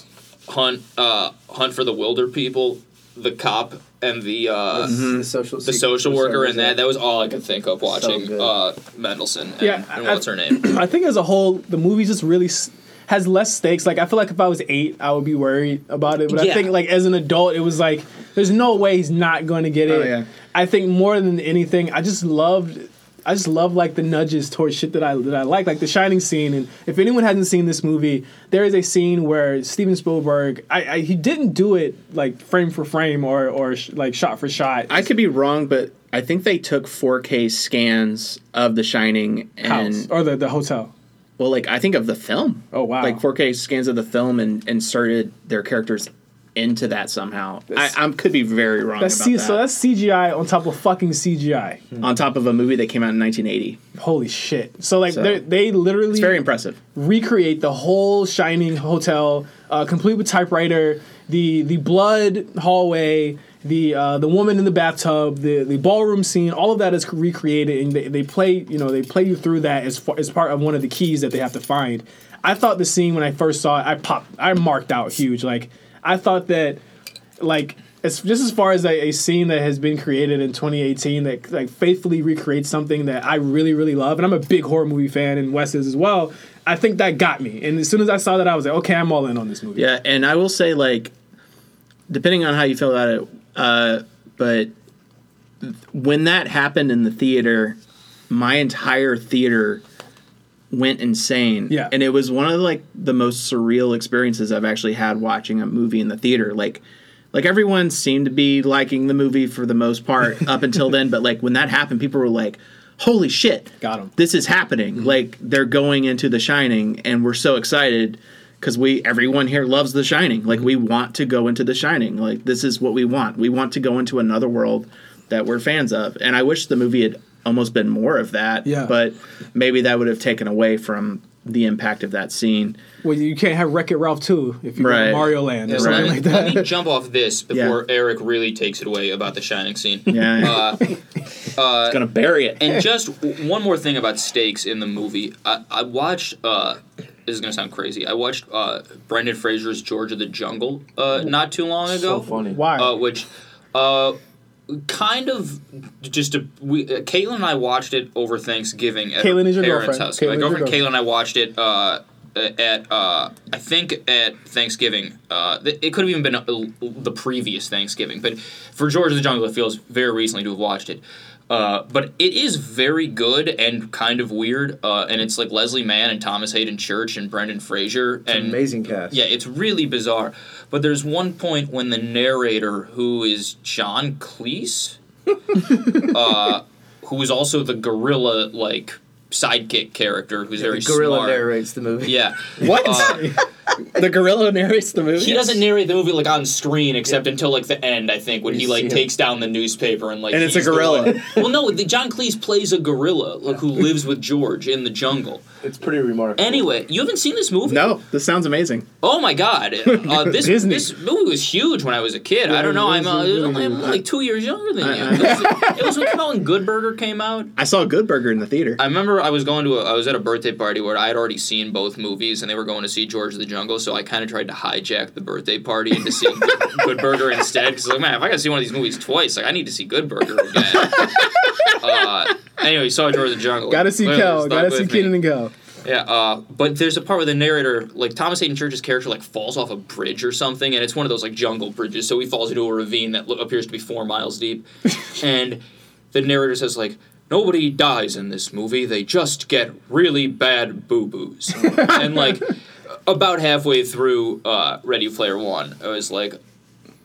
hunt uh, hunt for the wilder people, the cop and the uh, the social the social worker and that. that That was all I could think of watching good. uh, Mendelsohn. And, Yeah, and I- what's her name? I think as a whole, the movie just really s- has less stakes. Like I feel like if I was eight, I would be worried about it. But I think like as an adult, it was like there's no way he's not going to get oh, it. Oh, yeah. I think more than anything, I just loved. I just love like the nudges towards shit that I that I like, like the Shining scene. And if anyone hasn't seen this movie, there is a scene where Steven Spielberg, I, I he didn't do it like frame for frame or or sh- like shot for shot. I could be wrong, but I think they took 4K scans of The Shining and house or the the hotel. well, like I think of the film. Oh, wow. Like 4K scans of the film and inserted their characters into that somehow. I, That's- I could be very wrong That's about C- that. so that's CGI on top of fucking CGI. on top of a movie that came out in 1980. Holy shit! So like So, they they literally It's very impressive. recreate the whole Shining hotel, uh, complete with typewriter, the the blood hallway, the uh, the woman in the bathtub, the the ballroom scene, all of that is recreated, and they, they play you know they play you through that as far, as part of one of the keys that they have to find. I thought the scene when I first saw it, I popped, I marked out huge. Like I thought that, like as just as far as a, a scene that has been created in 2018 that like faithfully recreates something that I really really love, and I'm a big horror movie fan, and Wes is as well. I think that got me, and as soon as I saw that, I was like, okay, I'm all in on this movie. Yeah, and I will say, like, depending on how you feel about it, uh, but when that happened in the theater, my entire theater went insane. Yeah. and it was one of like the most surreal experiences I've actually had watching a movie in the theater. Like, like everyone seemed to be liking the movie for the most part up until then, but like when that happened, people were like. Holy shit! Got 'em. This is happening. Mm-hmm. Like they're going into The Shining, and we're so excited because we everyone here loves The Shining. Like mm-hmm. we want to go into The Shining. Like this is what we want. We want to go into another world that we're fans of. And I wish the movie had almost been more of that. Yeah. But maybe that would have taken away from the impact of that scene. Well, you can't have Wreck It Ralph 2 if you go Right. to Mario Land or Yeah, something let, like me, that. let me jump off this before Yeah. Eric really takes it away about the Shining scene. Yeah. Uh, it's gonna bury it. and just one more thing about stakes in the movie. I, I watched. Uh, this is gonna sound crazy. I watched uh, Brendan Fraser's George of the Jungle uh, not too long ago. So funny. Why? Uh, which, uh, kind of just a, we, uh, Caitlin and I watched it over Thanksgiving at Caitlin is your parents' girlfriend. house. My your girlfriend girlfriend. Caitlin and I watched it uh, at uh, I think at Thanksgiving. Uh, th- it could have even been uh, the previous Thanksgiving, but for George of the Jungle, it feels very recently to have watched it. Uh, but it is very good and kind of weird, uh, and it's like Leslie Mann and Thomas Haden Church and Brendan Fraser It's and Amazing cast. yeah, it's really bizarre. But there's one point when the narrator, who is John Cleese, uh, who is also the gorilla like sidekick character, who's very The gorilla smart. narrates the movie. Yeah, What? The gorilla narrates the movie. he doesn't narrate the movie like on screen except until like the end. I think when You he like see him. takes down the newspaper and like And it's a gorilla. Well, no, the, John Cleese plays a gorilla like who lives with George in the jungle. It's pretty remarkable. Anyway, you haven't seen this movie? No, this sounds amazing. Oh my god! Uh, this Disney. this movie was huge when I was a kid. I don't know. I'm, was uh, really I'm like two years younger than you. I- It was, it was when came out when Good Burger came out. I saw Good Burger in the theater. I remember I was going to a, I was at a birthday party where I had already seen both movies and they were going to see George the Jungle, so I kind of tried to hijack the birthday party into seeing Good, Good Burger instead. Because like, man, if I got to see one of these movies twice, like I need to see Good Burger again. uh, anyway, saw George of the Jungle. Gotta see Clearly, Kel. Gotta see me. Kenan and Kel. Yeah, uh, but there's a part where the narrator, like Thomas Haden Church's character, like falls off a bridge or something, and it's one of those like jungle bridges. So he falls into a ravine that lo- appears to be four miles deep, and the narrator says like, "Nobody dies in this movie. They just get really bad boo boos." and like, about halfway through uh, Ready Player One, I was like.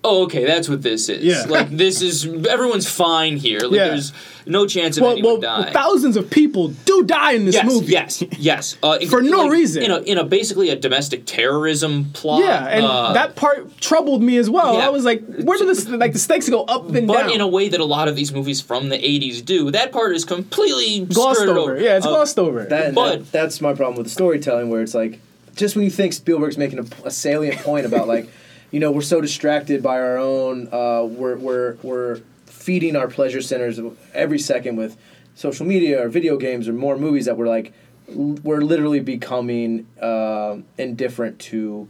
Oh, okay, that's what this is. Yeah. Like this is everyone's fine here. Like Yeah. there's no chance of Well, anyone well, dying. thousands of people do die in this yes, movie. Yes, yes, uh, For no reason. In a, in a basically a domestic terrorism plot. Yeah, and uh, that part troubled me as well. Yeah. I was like, where do the like the stakes go up and but down? But in a way that a lot of these movies from the '80s do. That part is completely glossed skirted over. Yeah, it's Uh, glossed over. That, But- that that's my problem with the storytelling, where it's like just when you think Spielberg's making a, a salient point about like, you know, we're so distracted by our own, uh, we're we're we're feeding our pleasure centers every second with social media or video games or more movies that we're like, we're literally becoming uh, indifferent to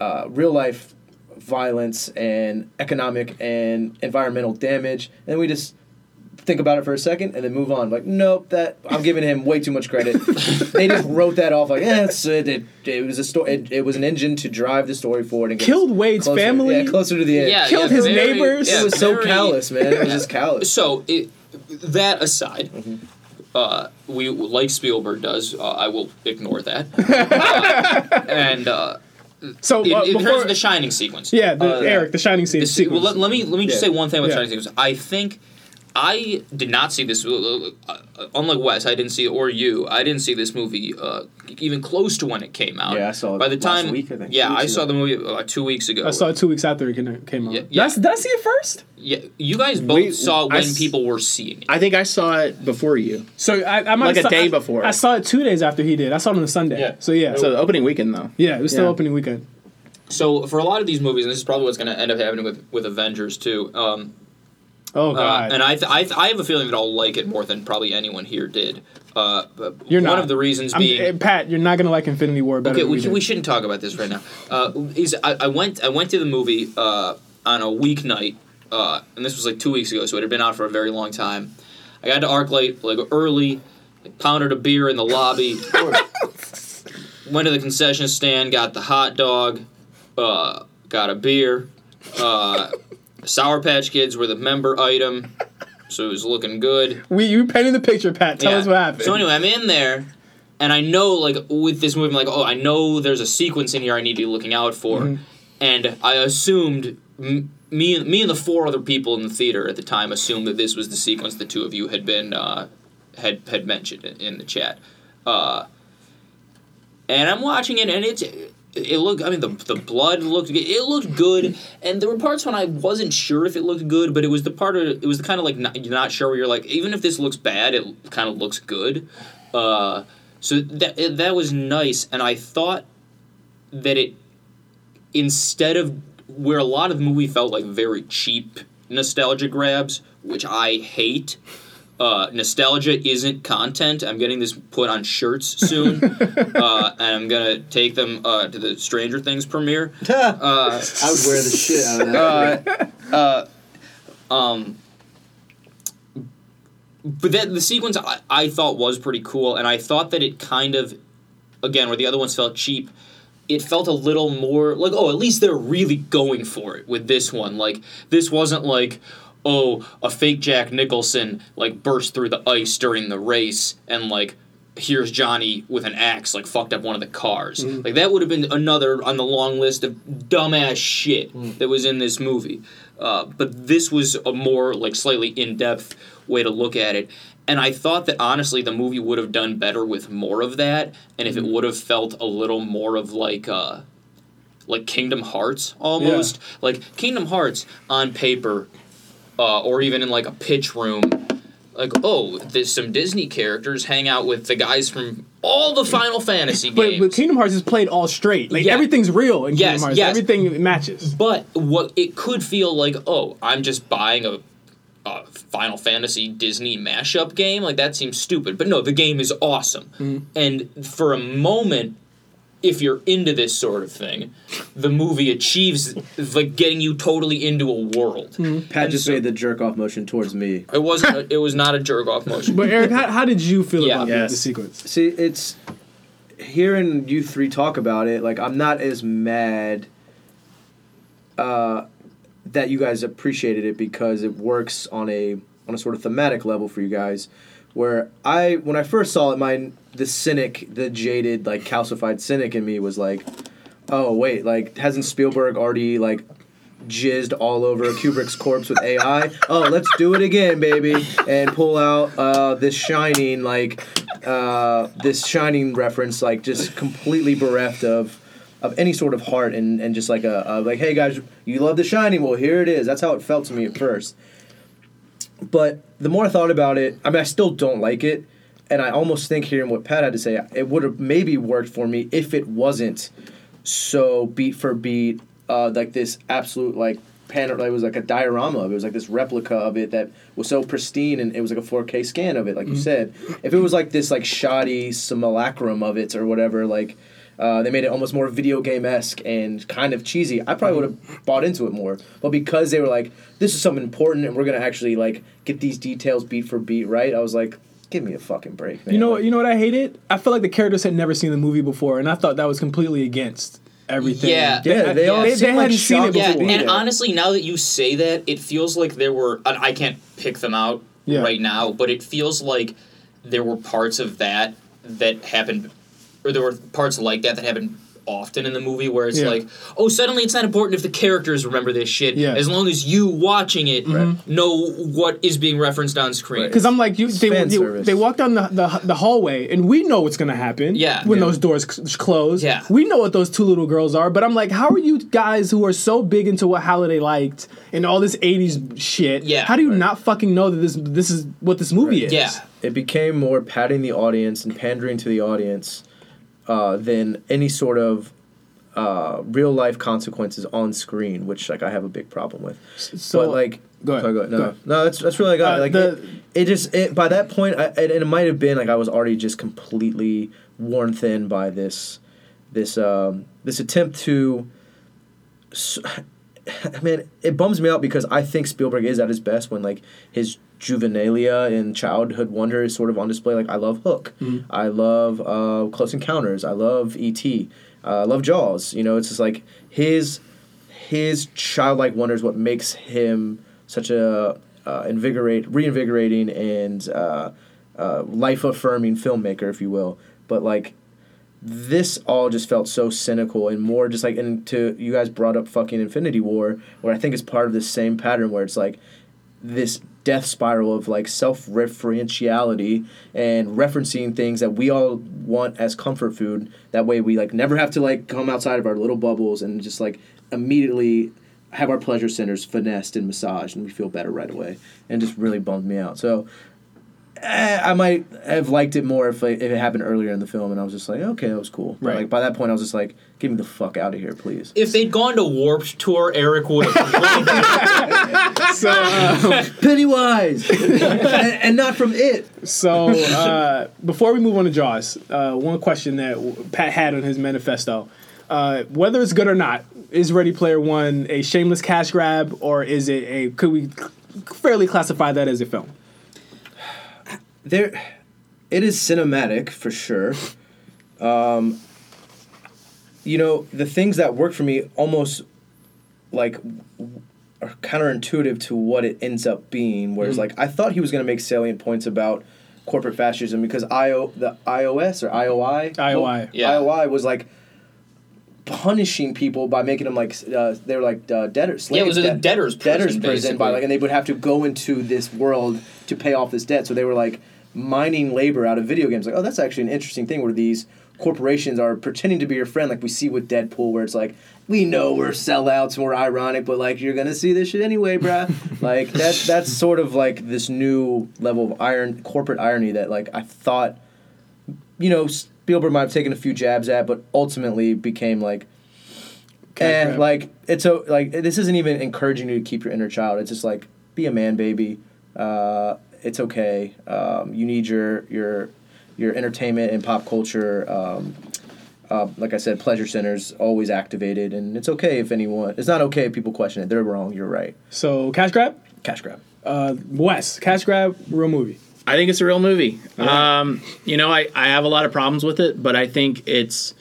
uh, real life violence and economic and environmental damage, and we just think about it for a second and then move on. Like, nope, that I'm giving him way too much credit. they just wrote that off like, eh, it's, it, it, it was a story. It, it was an engine to drive the story forward and get Killed us Wade's closer, family? Yeah, closer to the end. Yeah, Killed yeah, his very- neighbors? yeah, it was so very- callous, man. It was just callous. So it, that aside. Mm-hmm. Uh, we like Spielberg does. Uh, I will ignore that. Uh, and uh, so in, uh, in terms before, of the Shining sequence, yeah, the, Uh, Eric, the Shining scene. This- well, sequence. let, let me let me just Yeah. say one thing about Yeah. Shining sequence. I think I did not see this. Uh, uh, unlike Wes, I didn't see or you. I didn't see this movie uh, even close to when it came out. Yeah, I saw it By the last time, week, I think. yeah, I saw ago. the movie uh, two weeks ago. I saw it two weeks after it came- came out. Yeah, Did, yeah. I, did I see it first? Yeah, you guys both We- saw I when s- people were seeing it. I think I saw it before you. So I, I might Like have a saw- day I- before. I saw it two days after he did. I saw it on a Sunday. Yeah. So yeah, So the opening weekend though. yeah, it was still Yeah. opening weekend. so for a lot of these movies, and this is probably what's going to end up happening with with Avengers too. Um, Oh uh, god. and I, th- I, th- I have a feeling that I'll like it more than probably anyone here did. Uh, but You're one not. of the reasons I'm- being eh, Pat, you're not gonna like Infinity War better. okay. We, we, we shouldn't talk about this right now. Uh, is I, I went I went to the movie uh, on a weeknight, uh, and this was like two weeks ago, so it had been out for a very long time. I got to ArcLight like early, like, pounded a beer in the lobby, went to the concession stand, got the hot dog, uh, got a beer. Uh, Sour Patch Kids were the member item, so it was looking good. We you painted the picture, Pat. Tell Yeah. us what happened. So anyway, I'm in there, and I know like with this movie, I'm like, oh, I know there's a sequence in here I need to be looking out for, Mm-hmm. and I assumed. M- me, and- me and the four other people in the theater at the time assumed that this was the sequence the two of you had been uh, had had mentioned in, in the chat, uh, and I'm watching it and it's it looked I mean the the blood looked it looked good. And there were parts when I wasn't sure if it looked good but it was the part of it was the kind of like not, you're not sure where you're like even if this looks bad it kind of looks good. Uh, so that it- that was nice. And I thought that it instead of where a lot of the movie felt like very cheap nostalgia grabs which I hate uh, nostalgia isn't content. I'm getting this put on shirts soon, uh, and I'm gonna take them uh, to the Stranger Things premiere. Uh, I would wear the shit out of that. uh, um, but that the sequence I, I thought was pretty cool, and I thought that it kind of, again, where the other ones felt cheap, it felt a little more like oh, at least they're really going for it with this one. Like this wasn't like. Oh, a fake Jack Nicholson like burst through the ice during the race, and like here's Johnny with an axe like fucked up one of the cars. Like that would have been another on the long list of dumbass shit that was in this movie. Uh, but this was a more like slightly in depth way to look at it. And I thought that honestly the movie would have done better with more of that, and if it would have felt a little more of like uh, like Kingdom Hearts almost. Like Kingdom Hearts on paper, uh, or even in like a pitch room, like oh, there's some Disney characters hang out with the guys from all the Final Fantasy but, games. but Kingdom Hearts is played all straight. Like Yeah. everything's real in Yes, Kingdom Hearts. yes. Everything matches. But what it could feel like, oh, I'm just buying a, a Final Fantasy Disney mashup game. Like that seems stupid. But no, the game is awesome. Mm-hmm. And for a moment, if you're into this sort of thing, the movie achieves like getting you totally into a world. Mm-hmm. Pat And just so- made the jerk off motion towards me. It wasn't. A, it was not a jerk off motion. But Eric, how, how did you feel Yeah. about the- Yes. the sequence? See, it's hearing you three talk about it. Like, I'm not as mad uh, that you guys appreciated it because it works on a on a sort of thematic level for you guys. Where I, when I first saw it, my the cynic, the jaded, like calcified cynic in me was like, oh wait, like hasn't Spielberg already like jizzed all over Kubrick's corpse with AI. Oh, let's do it again, baby, and pull out uh, this shining like uh, this shining reference, like just completely bereft of of any sort of heart and, and just like a, a like, hey guys, you love The Shining? Well, here it is. That's how it felt to me at first. But the more I thought about it, I mean, I still don't like it, and I almost think hearing what Pat had to say, it would have maybe worked for me if it wasn't so beat for beat, uh, like this absolute like pan. It was like a diorama of it. It was like this replica of it that was so pristine, and it was like a 4K scan of it, like you said. If it was like this like shoddy simulacrum of it or whatever, like. Uh, they made it almost more video game esque and kind of cheesy. I probably would have bought into it more, but because they were like, "This is something important, and we're gonna actually like get these details beat for beat right," I was like, "Give me a fucking break, man!" You know, Like, you know what I hated? I felt like the characters had never seen the movie before, and I thought that was completely against everything. Yeah. Yeah, they all they, seem like hadn't seen it shocked Yeah, before. and honestly, now that you say that, it feels like there were. and I can't pick them out Yeah. right now, but it feels like there were parts of that that happened, or there were parts like that that happened often in the movie where it's Yeah. like, oh, suddenly it's not important if the characters remember this shit, Yeah. as long as you watching it know what is being referenced on screen. Because I'm like, you, they, fan they, they walk down the, the the hallway, and we know what's gonna happen. Yeah. When Yeah. those doors c- close. Yeah. We know what those two little girls are, but I'm like, how are you guys who are so big into what Halliday liked and all this '80s shit? Yeah. How do you not fucking know that this this is what this movie is? Yeah. it became more patting the audience and pandering to the audience uh, than any sort of uh, real life consequences on screen, which like I have a big problem with. So but like, go ahead. sorry, go ahead. No, Go no, ahead. no, that's that's really I got Uh, like the- it, it just it, by that point, I, and it might have been like I was already just completely worn thin by this this um, this attempt to. I mean, it bums me out because I think Spielberg is at his best when like his juvenilia and childhood wonder is sort of on display. Like I love Hook, I love uh, Close Encounters, I love E.T., uh, I love Jaws. You know, it's just like his his childlike wonder is what makes him such a uh, invigorate, reinvigorating, and uh, uh, life affirming filmmaker, if you will. But like this all just felt so cynical and more just like and to you guys brought up fucking Infinity War, where I think it's part of this same pattern where it's like this death spiral of like self referentiality and referencing things that we all want as comfort food. That way we like never have to like come outside of our little bubbles and just like immediately have our pleasure centers finessed and massaged and we feel better right away. And just really bummed me out. So eh, I might have liked it more if, like, if it happened earlier in the film and I was just like, okay, that was cool. But Right. like by that point I was just like, get me the fuck out of here, please. If they'd gone to Warped Tour, Eric would have. So, uh, Pennywise! and, and not from it. so uh, before we move on to Jaws, uh, one question that Pat had on his manifesto: uh, whether it's good or not, is Ready Player One a shameless cash grab, or is it a? Could we fairly classify that as a film? There it is cinematic for sure um you know the things that work for me almost like are counterintuitive to what it ends up being whereas like i thought he was going to make salient points about corporate fascism because io the ios or ioi IOI. Yeah. ioi was like punishing people by making them like uh, they were like uh, debtors Yeah, it was slaves, a debtor's prison, debtors prison by basically. like and they would have to go into this world to pay off this debt so they were like mining labor out of video games like oh that's actually an interesting thing where these corporations are pretending to be your friend like we see with deadpool where it's like we know we're sellouts and we're ironic but like you're gonna see this shit anyway bruh like that that's sort of like this new level of iron corporate irony that like i thought you know spielberg might have taken a few jabs at but ultimately became like Cash eh, like it's so like this isn't even encouraging you to keep your inner child. It's just like be a man, baby. Uh, it's okay. Um, you need your your your entertainment and pop culture. Um, uh, like I said, pleasure centers always activated, and it's okay if anyone. It's not okay if people question it. They're wrong. You're right. So cash grab, Cash grab. uh, Wes, cash grab, real movie. I think it's a real movie. Um, you know, I, I have a lot of problems with it, but I think it's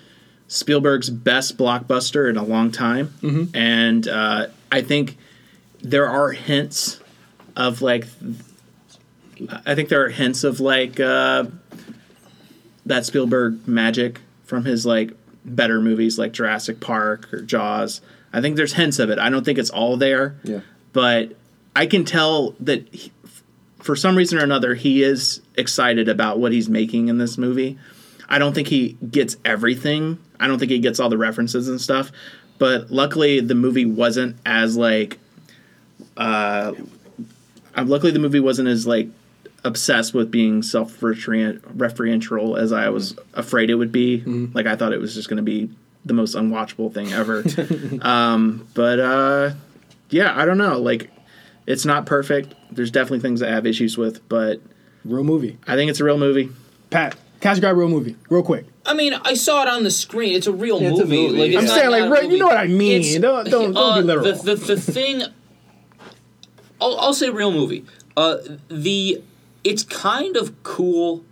Spielberg's best blockbuster in a long time. And uh, I think there are hints of like, I think there are hints of like uh, that Spielberg magic from his like better movies like Jurassic Park or Jaws. I think there's hints of it. I don't think it's all there Yeah. but I can tell that he, for some reason or another he is excited about what he's making in this movie. I don't think he gets everything. I don't think he gets all the references and stuff. But luckily the movie wasn't as like uh luckily the movie wasn't as like obsessed with being self-referential as I was afraid it would be. Like I thought it was just going to be the most unwatchable thing ever. um, but uh, yeah, I don't know. Like it's not perfect. There's definitely things I have issues with, but Real movie. I think it's a real movie. Pat, cash grab, real movie, real quick. I mean, I saw it on the screen. It's a real Yeah, it's a movie. movie. Like, it's I'm not- saying, like, not a right, you know what I mean. It's- Don't- don't- don't be uh, literal. The, the, the thing, I'll, I'll say real movie. Uh, the it's kind of cool.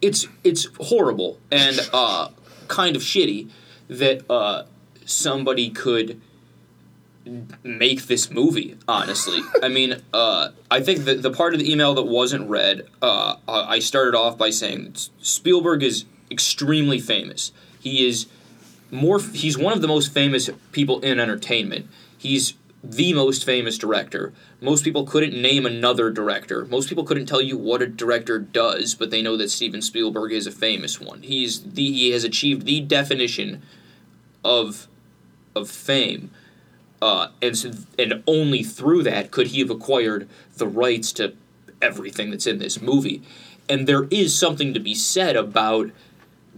It's it's horrible and uh, kind of shitty that uh, somebody could make this movie honestly. I mean uh, i think that the part of the email that wasn't read uh, i started off by saying spielberg is extremely famous. He is more he's one of the most famous people in entertainment. He's the most famous director. Most people couldn't name another director. Most people couldn't tell you what a director does but they know that steven spielberg is a famous one. He's the he has achieved the definition of of fame. Uh, and so, and only through that could he have acquired the rights to everything that's in this movie. And there is something to be said about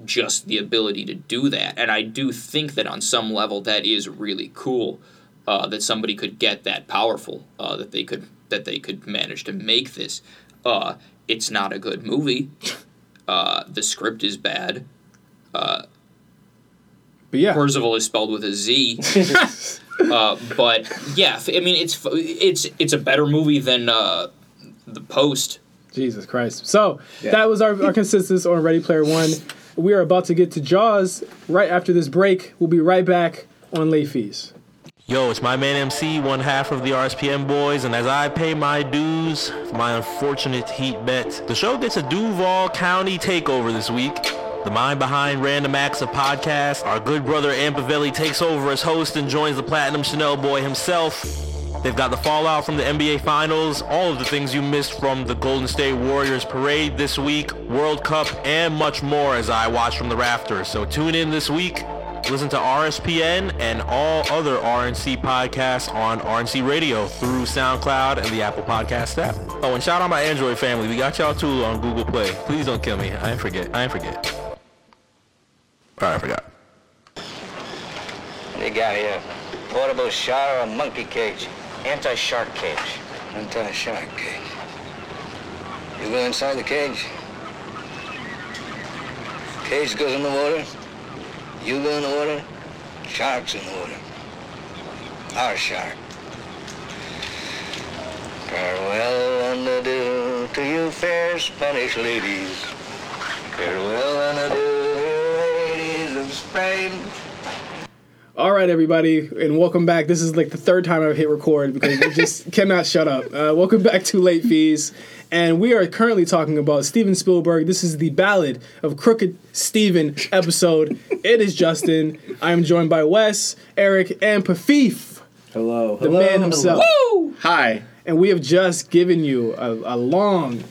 just the ability to do that. And I do think that on some level that is really cool uh, that somebody could get that powerful uh, that they could that they could manage to make this. Uh, it's not a good movie. Uh, the script is bad. But yeah, Percival is spelled with a Z. uh, but yeah, I mean it's it's it's a better movie than uh, the Post. Jesus Christ. So that was our, our consensus on Ready Player One. We are about to get to Jaws right after this break. We'll be right back on late fees. Yo, it's my man MC, one half of the RSPM boys, and as I pay my dues for my unfortunate heat bet, the show gets a Duval County takeover this week. The mind behind Random Acts of Podcast, our good brother Ampavelli takes over as host and joins the Platinum Chanel boy himself. They've got the fallout from the NBA Finals, all of the things you missed from the Golden State Warriors parade this week, World Cup, and much more as I watch from the rafters. So tune in this week. Listen to RSPN and all other RNC podcasts on RNC Radio through SoundCloud and the Apple Podcast app. Oh, and shout out my Android family. We got y'all too on Google Play. Please don't kill me. I ain't forget. I ain't forget. All right, I forgot. They got here. Portable shower or a monkey cage? Anti-shark cage. Anti-shark cage. You go inside the cage. Cage goes in the water. You go in order. Shark's in order. Our shark. Farewell and adieu to you fair Spanish ladies. Farewell and adieu, ladies of Spain. All right, everybody, and welcome back. This is like the third time I've hit record because we just cannot shut up. Uh, welcome back to Late Fees, and we are currently talking about Steven Spielberg. This is the Ballad of Crooked Steven episode. it is Justin. I am joined by Wes, Eric, and Pafif, Hello. the Hello. man himself. Hi. And we have just given you a, a long,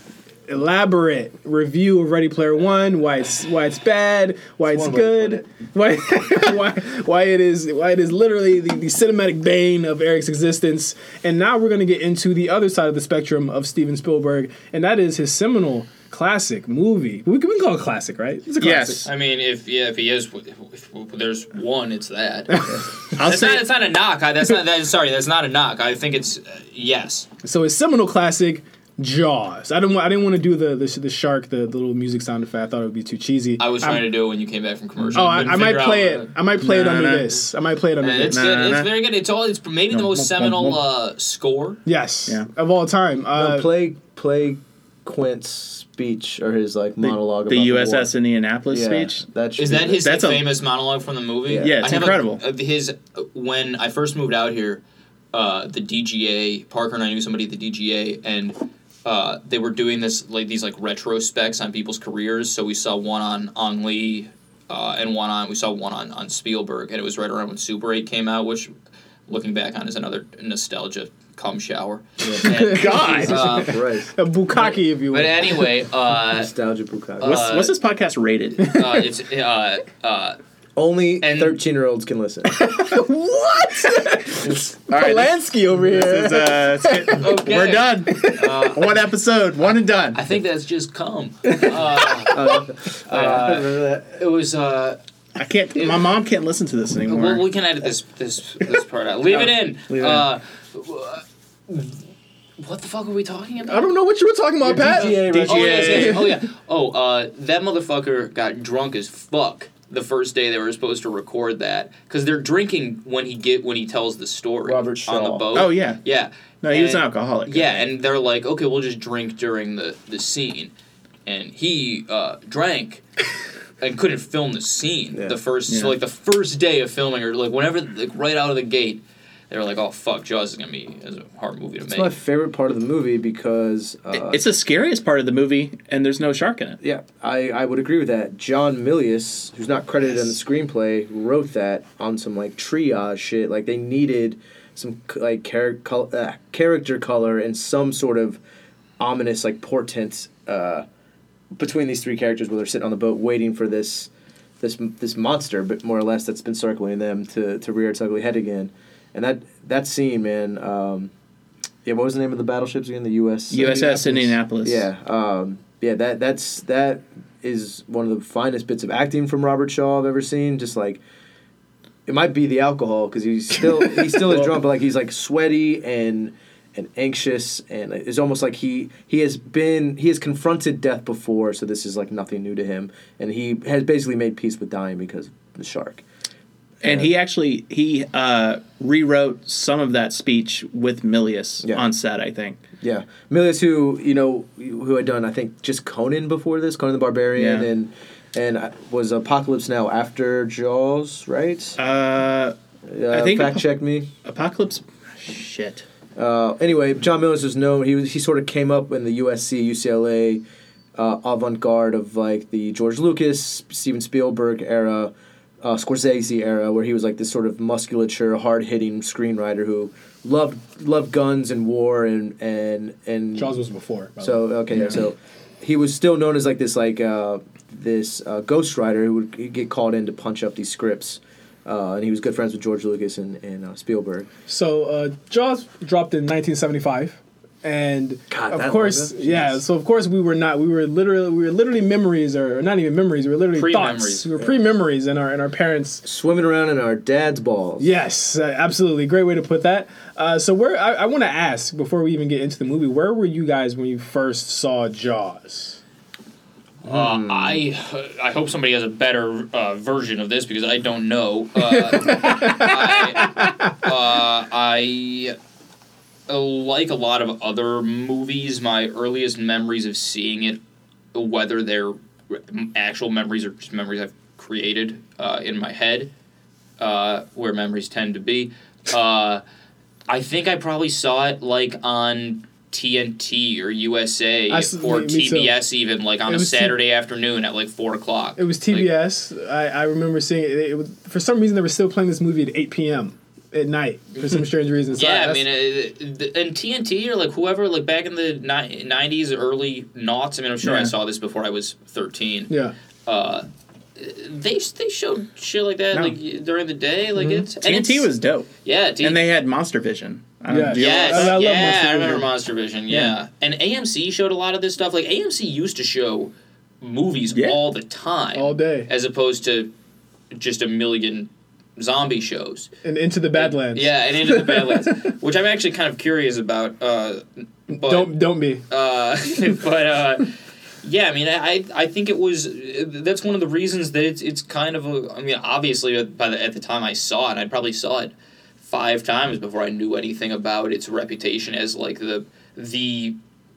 elaborate review of Ready Player One. Why it's why it's bad. Why it's one way to good. Why why why it is why it is literally the, the cinematic bane of Eric's existence. And now we're gonna get into the other side of the spectrum of Steven Spielberg, and that is his seminal classic movie. We can, we can call it classic, right? It's a classic. Yes. I mean, if yeah, if he is, if, if there's one, it's that. I'll That's say not. It's not a knock. I, that's not. That, sorry, that's not a knock. I think it's uh, yes. So his seminal classic, Jaws. I don't. I didn't want to do the, the the shark, the, the little music sound effect. I thought it would be too cheesy. I was I'm- trying to do it when you came back from commercial. Oh, I, Couldn't I might figure out play what- it. I might play it Nah, under nah. this. I might play it under And this. it's Nah, good. nah, It's very good. It's all. It's maybe the most seminal uh, score. Yes, Yeah. of all time. No, Uh, play play Quint's speech or his like monologue. the about USS war. Indianapolis Yeah, speech. That should Is that the- his like, That's a- famous monologue from the movie? Yeah. Yeah, it's I have incredible. A, uh, his when I first moved out here, uh, the DGA Parker and I knew somebody at the DGA, and uh, they were doing this like these like retrospects on people's careers. So we saw one on on Lee, uh, and one on we saw one on on Spielberg, and it was right around when Super Eight came out, which looking back on is another nostalgia cum shower. And, God. uh, right. a bukkake, if you will. but anyway, uh, Nostalgia Bukkake. Uh, What's, what's this podcast rated? uh, it's uh, uh, Only and- thirteen year olds can listen. All right, this, Polanski over here. this is, uh, it's good. Okay. we're done. one episode, one and done. I think that's just come. Uh, Remember that? it was. Uh, I can't. My mom can't listen to this anymore. well, we can edit this this this part out. Leave it in. Leave it in. uh, what the fuck are we talking about? I don't know what you were talking about, Pat. DGA, DGA. Oh, yes, yes. oh yeah. Oh, uh, that motherfucker got drunk as fuck the first day they were supposed to record that because they're drinking when he get when he tells the story Robert on the boat. Oh, yeah. yeah. no, he was an alcoholic. Yeah, and they're like, okay, we'll just drink during the the scene, and he uh, drank. And couldn't film the scene Yeah. the first Yeah. so like the first day of filming or like whenever like right out of the gate they were like oh fuck Jaws is gonna be is a hard movie to It's make It's my favorite part of the movie because uh, It's the scariest part of the movie, and there's no shark in it. Yeah, I, I would agree with that. John Milius, who's not credited in the screenplay, wrote that on some like triage shit. Like they needed some like char- col- uh, character color and some sort of ominous like portent uh, between these three characters where they're sitting on the boat waiting for this this this monster, but more or less that's been circling them to to rear its ugly head again. And that that scene, man. Um, yeah, what was the name of the battleships again? The U.S. USS Indianapolis. Yeah, um, yeah. That that's that is one of the finest bits of acting from Robert Shaw I've ever seen. Just like it might be the alcohol because he's still he still is drunk, but like he's like sweaty and and anxious, and it's almost like he he has been he has confronted death before, so this is like nothing new to him, and he has basically made peace with dying because of the shark. And he actually he uh, rewrote some of that speech with Milius Yeah. on set. I think. Yeah, Milius, who you know, who had done I think just Conan before this, Conan the Barbarian, Yeah. and and uh, was Apocalypse Now after Jaws, right? Uh, Uh, think fact Apo- check me. Apocalypse. Shit. Uh, anyway, John Milius was known. He was he sort of came up in the USC UCLA uh, avant garde of like the George Lucas, Steven Spielberg era, uh, Scorsese era, where he was like this sort of musculature, hard hitting screenwriter who loved loved guns and war and and and Jaws was before. So okay, so he was still known as like this like uh, this uh, ghostwriter who would get called in to punch up these scripts, uh, and he was good friends with George Lucas and and uh, Spielberg. So uh, Jaws dropped in 1975, and God, of course, yeah. Jeez. So of course we were not. We were literally we were literally memories, or not even memories. We were literally Pre-memories. thoughts. We were pre memories in our in our parents. Swimming around in our dad's balls. Yes, uh, absolutely. Great way to put that. Uh, so where I, I want to ask before we even get into the movie, where were you guys when you first saw Jaws? Uh, I I hope somebody has a better uh, version of this because I don't know. Uh, I, uh, I like a lot of other movies. My earliest memories of seeing it, whether they're actual memories or just memories I've created uh, in my head, uh, where memories tend to be. Uh, I think I probably saw it like on TNT or USA I or me- me. TBS even like on It a was T- Saturday afternoon at like four o'clock. It was Like, TBS. I, I remember seeing it. it was, for some reason, they were still playing this movie at 8 p.m. at night for some strange reason. So yeah, I that's- mean, th- and TNT or like whoever, like back in the ni- '90s, early noughts. I mean, I'm sure I saw this before I was 13. yeah. Uh, they they showed shit like that No. like during the day. Like Mm-hmm. it's and TNT it's- was dope, yeah, T- and they had Monster Vision. Um, Yeah. Yes, I- I love yeah, Monster I remember Vision. Monster Vision. Yeah. Yeah. and AMC showed a lot of this stuff. Like AMC used to show movies Yeah. all the time, All day. as opposed to just a million zombie shows. And into the Badlands. Yeah, and into the Badlands, which I'm actually kind of curious about. Uh, but, Don't don't be. uh, but uh, yeah, I mean, I I think it was that's one of the reasons that it's it's kind of a. I mean, obviously, by the at the time I saw it, I probably saw it five times before I knew anything about its reputation as like the the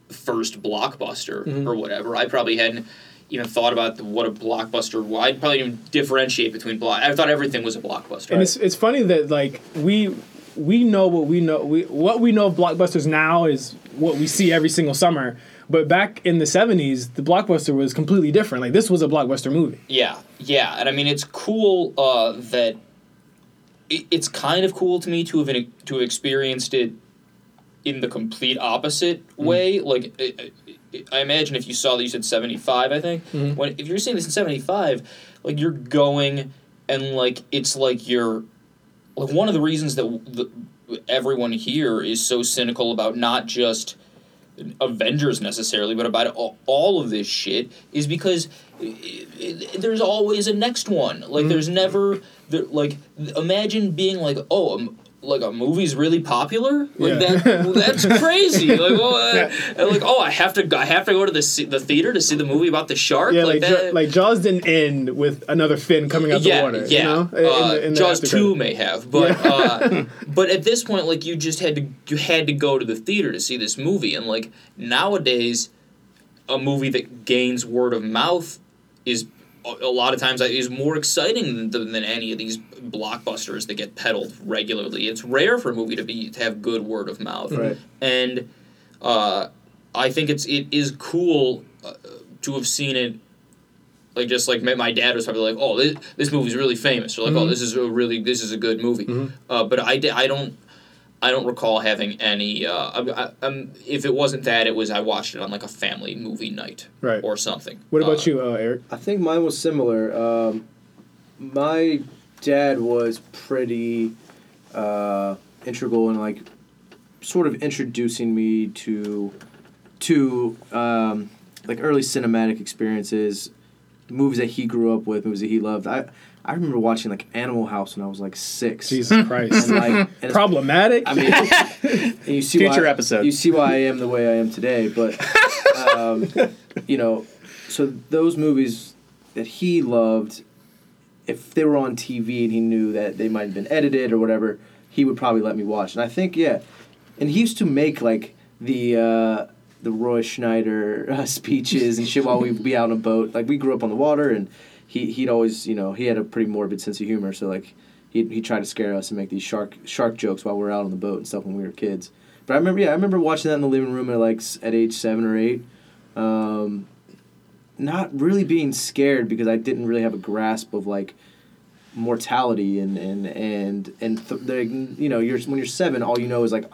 first blockbuster or whatever. I probably hadn't even thought about the, what a blockbuster. was. I'd probably even differentiate between block. I thought everything was a blockbuster. And it's it's funny that like we we know what we know we what we know of blockbusters now is what we see every single summer. But back in the seventies, the blockbuster was completely different. Like this was a blockbuster movie. Yeah, yeah, and I mean it's cool uh, that it, it's kind of cool to me to have to have experienced it in the complete opposite mm-hmm. way. Like I, I- I imagine if you saw that you said seventy five, I think mm-hmm. when if you're seeing this in seventy five, like you're going and like it's like you're like one of the reasons that the, everyone here is so cynical about not just Avengers necessarily, but about all, all of this shit is because i i there's always a next one. Like mm-hmm. there's never there, like imagine being like oh. Um, like a movie's really popular, like Yeah. that. That's crazy. Like, well, uh, like, oh, I have to, I have to go to the the theater to see the movie about the shark. Yeah, like like, that. like Jaws didn't end with another fin coming out yeah, the water. Yeah, You know? In- in uh, the- in Jaws after two may have, but uh, but at this point, like you just had to you had to go to the theater to see this movie, and like nowadays, a movie that gains word of mouth is a lot of times is more exciting than, than any of these blockbusters that get peddled regularly. It's rare for a movie to be to have good word of mouth, Right. and uh, I think it's it is cool uh, to have seen it. Like just like my- dad was probably like, oh, this, this movie's really famous, or like, oh, this is a really this is a good movie. Uh, but I, I don't I don't recall having any. Uh, I, I, um, if it wasn't that, it was I watched it on like a family movie night, Right. or something. What about Uh, you, uh, Eric? I think mine was similar. Um, my dad was pretty uh, integral in like sort of introducing me to to um, like early cinematic experiences. movies that he grew up with, movies that he loved. I I remember watching like Animal House when I was like six. Jesus Christ. And like and it's- Problematic. I mean, and you see Future why, episode. You see why I am the way I am today, but um, you know, so those movies that he loved, if they were on TV and he knew that they might have been edited or whatever, he would probably let me watch. And I think yeah, and he used to make like the. Uh, the Roy Scheider uh, speeches and shit while we'd be out on a boat. Like we grew up on the water, and he he'd always you know he had a pretty morbid sense of humor. So like he he tried to scare us and make these shark shark jokes while we were out on the boat and stuff when we were kids. But I remember yeah I remember watching that in the living room at like at age seven or eight. Um, not really being scared because I didn't really have a grasp of like mortality and and and and th- the, you know you're when you're seven all you know is like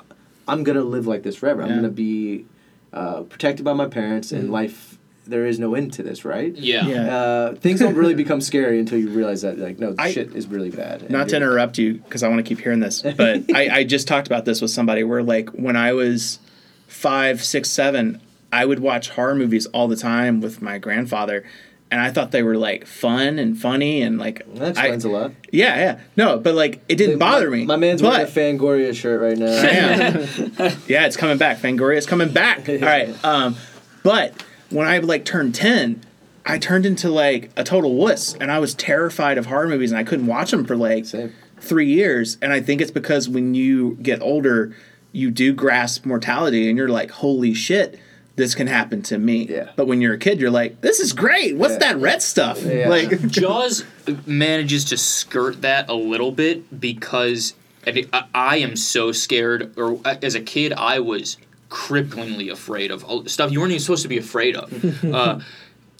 I'm gonna live like this forever. I'm gonna be uh, protected by my parents and life. There is no end to this, right? Yeah. Yeah. Uh, things don't really become scary until you realize that like no I- shit is really bad. not to interrupt you because I want to keep hearing this, but I, I just talked about this with somebody where like when I was five, six, seven, I would watch horror movies all the time with my grandfather, and I thought they were like fun and funny and like That explains a lot. Yeah, yeah, no, but like it didn't bother my, me. My man's but, wearing a Fangoria shirt right now. Yeah. yeah, it's coming back. Fangoria's coming back. All right. Um, but when I like turned ten, I turned into like a total wuss, and I was terrified of horror movies, and I couldn't watch them for like Same. three years. And I think it's because when you get older, you do grasp mortality, and you're like, "Holy shit." This can happen to me. Yeah. But when you're a kid, you're like, "This is great. What's Yeah. that red stuff?" Yeah. Like, Jaws manages to skirt that a little bit because I, I- I am so scared. Or uh, as a kid, I was cripplingly afraid of stuff you weren't even supposed to be afraid of. uh,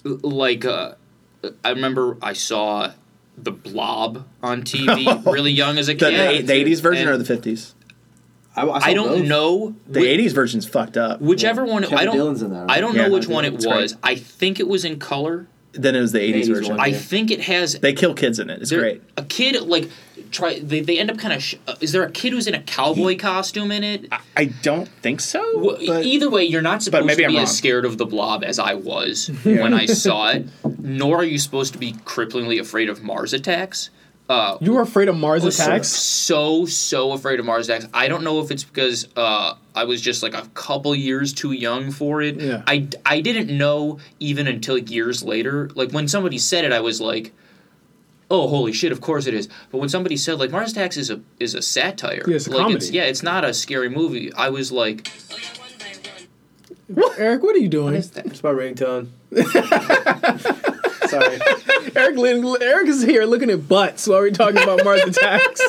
like, uh, I remember I saw the Blob on TV really young as a kid. the, the 80s version And or the 50s? I, I, I don't both. know. The whi- 80s version's fucked up. Whichever one, Kevin I don't. In that, right? I don't Yeah, know which one it it's great. was. I think it was in color. Then it was the 80s, 80s version. one. I Yeah. think it has They kill kids in it. It's great. A kid like try. They, they end up kind of. Sh- uh, is there a kid who's in a cowboy costume in it? I don't think so. Well, but- either way, you're not supposed maybe to I'm be wrong. as scared of the blob as I was when I saw it. Nor are you supposed to be cripplingly afraid of Mars attacks. Uh, you were afraid of Mars attacks? So so afraid of Mars attacks. I don't know if it's because uh, I was just like a couple years too young for it. Yeah. I I didn't know even until years later. Like when somebody said it, I was like, "Oh, holy shit! Of course it is." But when somebody said like Mars Attacks is a is a satire, Yeah, it's a like comedy. yeah, it's not a scary movie. I was like, What? Eric, what are you doing? It's my ringtone. Sorry. Eric, li- Eric is here looking at butts while we're talking about Mars attacks.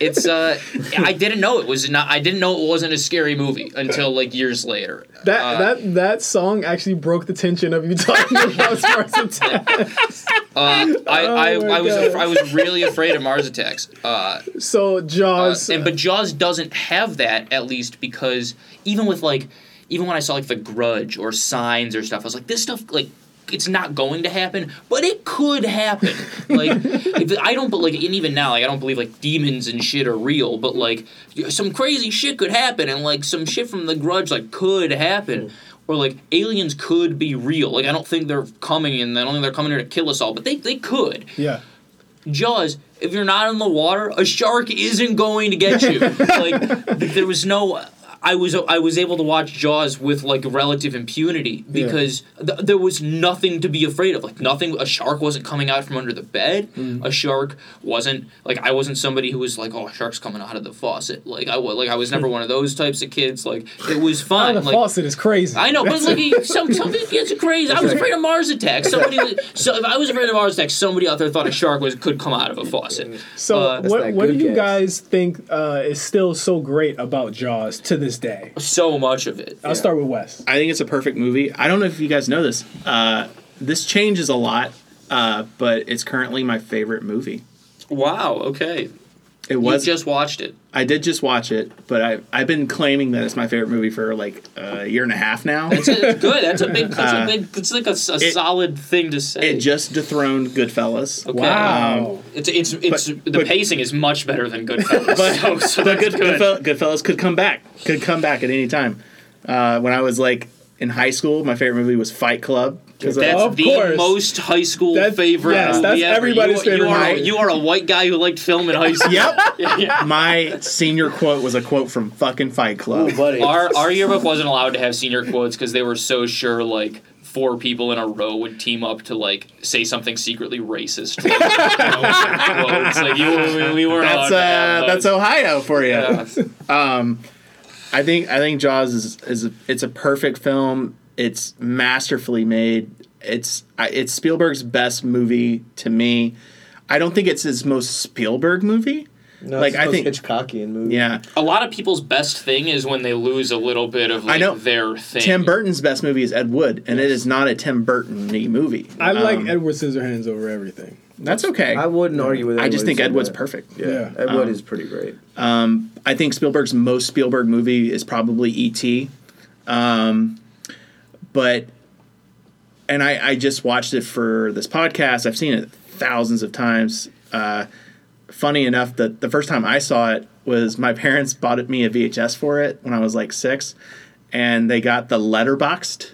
it's uh, I didn't know it was not. I didn't know it wasn't a scary movie until like years later. That Uh, that that song actually broke the tension of you talking about Mars attacks. Uh, I, I, Oh my I was af- I was really afraid of Mars attacks. Uh, So uh, Jaws, and but Jaws doesn't have that at least because even with like even when I saw like The Grudge or Signs or stuff, I was like this stuff like it's not going to happen, but it could happen. Like if- I don't but like and even now like I don't believe like demons and shit are real, but like some crazy shit could happen and like some shit from The Grudge like could happen. Mm. Or like aliens could be real. Like I don't think they're coming and I don't think they're coming here to kill us all, but they, they could. yeah. Jaws, if you're not in the water, a shark isn't going to get you. like there was no. I was I was able to watch Jaws with like relative impunity because th- there was nothing to be afraid of. Like nothing. A shark wasn't coming out from under the bed. Mm. A shark wasn't like I wasn't somebody who was like oh a shark's coming out of the faucet. Like I was like I was never one of those types of kids. Like it was fine. the like, faucet is crazy. I know, but like he- some some kids are crazy. I was afraid of Mars attacks. Somebody, was, so if I was afraid of Mars attacks, somebody out there thought a shark was could come out of a faucet. So Uh, what what do good you guys think uh, is still so great about Jaws to this day? So much of it. I'll start with Wes. I think it's a perfect movie. I don't know if you guys know this. Uh, this changes a lot, uh, but it's currently my favorite movie. Wow. Okay. It was You was. just watched it. I did just watch it, but I I've been claiming that it's my favorite movie for like a year and a half now. It's, it's good. That's a big. That's Uh, a big. It's like a it- solid thing to say. It just dethroned Goodfellas. okay. Wow. It's it's it's the but- pacing is much better than Goodfellas. so, so But good, good. Goodfellas could come back. Could come back at any time. Uh, when I was like in high school, my favorite movie was Fight Club. That's Of the course. most high school That's- favorite. yes, movie that's ever. everybody's you, favorite You are, you are a white guy who liked film in high school. Yep. Yeah, yeah. My senior quote was a quote from fucking Fight Club. Ooh, buddy. Our our yearbook wasn't allowed to have senior quotes because they were so sure like four people in a row would team up to like say something secretly racist. You know. Like you, we, we That's allowed to have uh, that's. Ohio for you. Yeah. I think I think Jaws is is a, it's a perfect film. It's masterfully made. It's it's Spielberg's best movie to me. I don't think it's his most Spielberg movie. No, like, it's I the think- most Hitchcockian movie. Yeah, A lot of people's best thing is when they lose a little bit of like know. their thing. Tim Burton's best movie is Ed Wood, and it is not a Tim Burton-y movie. I like Um, Edward Scissorhands over everything. That's okay. I wouldn't argue with. I just think who Ed Wood's that. perfect. Yeah, Yeah. Ed Wood Um, is pretty great. I think Spielberg's most Spielberg movie is probably E.T. Um, but, and I, I just watched it for this podcast. I've seen it thousands of times. Uh, funny enough, that the first time I saw it was my parents bought me a VHS for it when I was like six, and they got the letterboxed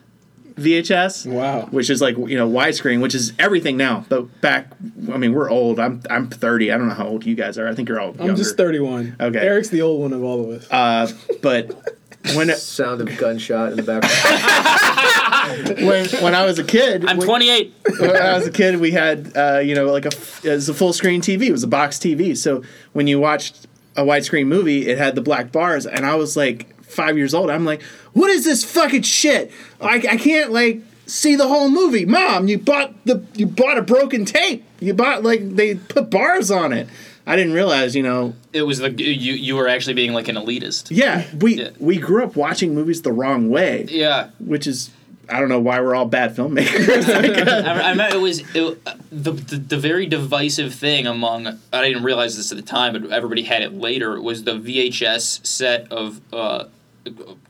VHS. Wow. Which is like you know widescreen, which is everything now. But back, I mean, we're old. I'm I'm 30. I don't know how old you guys are. I think you're all. I'm just 31. Okay. Eric's the old one of all of us. Uh, but when it, Sound of gunshot in the background. when when I was a kid, I'm when, 28. when I was a kid, we had uh, you know like a f- it was a full screen TV. It was a box TV. So when you watched a widescreen movie, it had the black bars, and I was like five years old. I'm like, what is this fucking shit? I, I can't like see the whole movie. Mom, you bought the you bought a broken tape. You bought like they put bars on it. I didn't realize, you know, It was the you you were actually being like an elitist. yeah, we Yeah. we grew up watching movies the wrong way, Yeah. which is I don't know why we're all bad filmmakers. I, I remember it was it, uh, the, the the very divisive thing among I didn't realize this at the time, but everybody had it later. Was the VHS set of uh,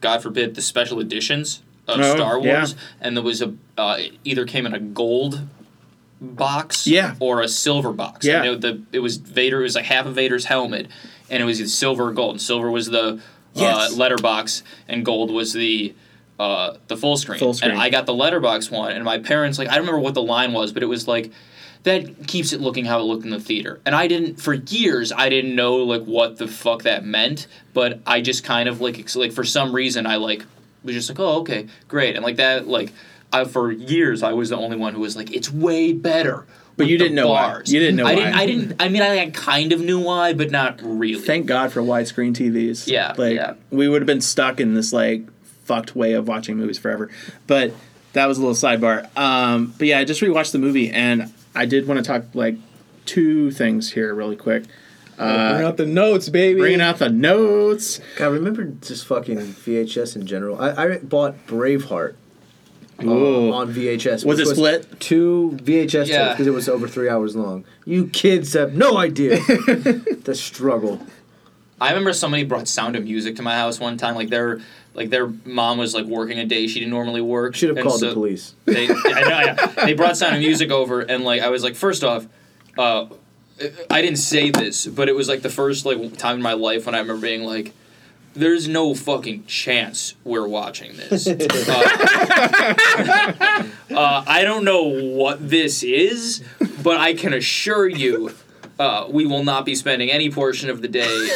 God forbid the special editions of Oh, Star Wars, yeah. and there was a uh, it either came in a gold box Yeah. or a silver box. Yeah. Know the it was Vader. It was like half of Vader's helmet, and it was either silver or gold. And silver was the Yes. uh, letterbox, and gold was the uh, the full screen. Full screen. And I got the letterbox one, and my parents like I don't remember what the line was, but it was like that keeps it looking how it looked in the theater. And I didn't for years I didn't know like what the fuck that meant, but I just kind of like ex- like for some reason I like was just like oh okay great and like that like I for years I was the only one who was like it's way better. But you didn't know why. You didn't know I why. didn't. I didn't. I mean, I kind of knew why, but not really. Thank God for widescreen TVs. Yeah, like yeah. we would have been stuck in this like fucked way of watching movies forever. But that was a little sidebar. Um, but yeah, I just rewatched the movie and I did want to talk like two things here really quick. Bring out the notes, baby. Bringing out the notes. God, remember just fucking VHS in general. I, I bought Braveheart uh, Ooh. on VHS. Was which it split? Two VHS Yeah. tapes because it was over three hours long. You kids have no idea the struggle. I remember somebody brought Sound of Music to my house one time. Like their like their mom was like working a day she didn't normally work. Should have and called so the police. They, I know, I know. They brought Sound of Music over, and like I was like, first off, uh, I didn't say this, but it was like the first like time in my life when I remember being like. There's no fucking chance we're watching this. Uh, uh, I don't know what this is, but I can assure you uh, we will not be spending any portion of the day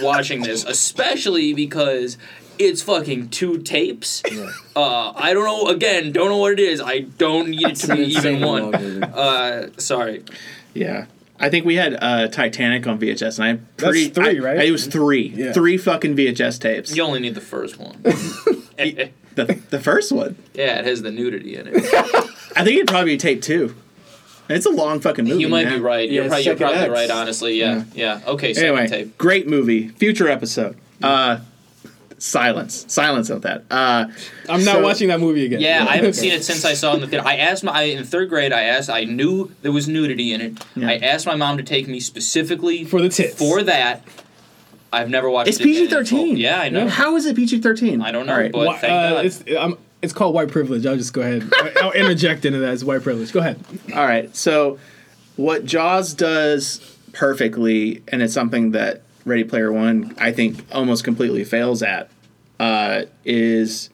watching this, especially because it's fucking two tapes. Uh, I don't know. Again, don't know what it is. I don't need it to be even one. Uh, sorry. Yeah. I think we had uh, Titanic on VHS, and I'm pretty. three, I- right? I- it was three, Yeah. three fucking VHS tapes. You only need the first one. The the first one, yeah, it has the nudity in it. I think it'd probably be tape two. It's a long fucking movie. You might man. be right. You're, Yeah, probably, you're probably right. Honestly, yeah, yeah. Okay, Anyway, tape. great movie. Future episode. Uh, silence. Silence of that. Uh, I'm not So- watching that movie again. Yeah, I haven't seen it since I saw it in the theater. I asked my I, in third grade. I asked. I knew there was nudity in it. Yeah. I asked my mom to take me specifically For the tits. For that, I've never watched. it's it again PG in full. thirteen. Yeah, I know. How is it PG thirteen? I don't know, All right. but- Why- thank uh, God. it's um, it's called white privilege. I'll just go ahead. I- I'll interject into that as white privilege. Go ahead. All right. So, what Jaws does perfectly, and it's something that Ready Player One, I think, almost completely fails at, uh, is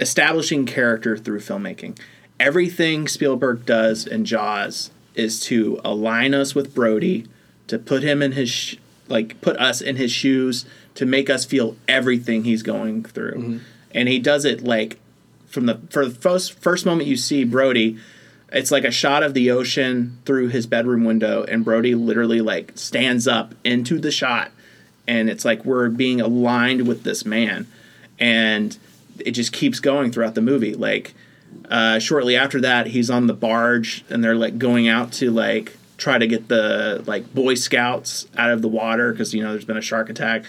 establishing character through filmmaking. everything Spielberg does in Jaws is to align us with Brody, to put him in his sh- like put us in his shoes, to make us feel everything he's going through, and he does it like from the for the first first moment you see Brody. It's like a shot of the ocean through his bedroom window, and Brody literally like stands up into the shot, and it's like we're being aligned with this man, and it just keeps going throughout the movie. Like uh, shortly after that, he's on the barge, and they're like going out to like try to get the like Boy Scouts out of the water because you know there's been a shark attack,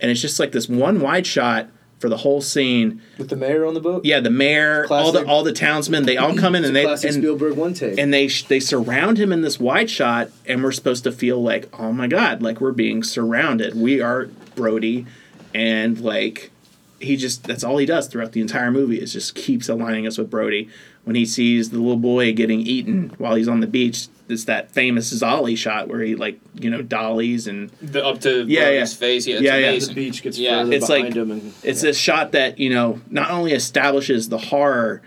and it's just like this one wide shot for the whole scene. With the mayor on the boat. Yeah, the mayor, classic. all the all the townsmen, they all come in and they and, Spielberg one take. and they they surround him in this wide shot, and we're supposed to feel like, oh my god, like we're being surrounded. We are Brody, and like he just that's all he does throughout the entire movie is just keeps aligning us with Brody. When he sees the little boy getting eaten while he's on the beach, it's that famous Zolly shot where he like you know dollies and The, up to Yeah, Brody's yeah. face. Yeah, it's Yeah, yeah. the beach gets Yeah. further It's behind like- him, and it's a shot that you know not only establishes the horror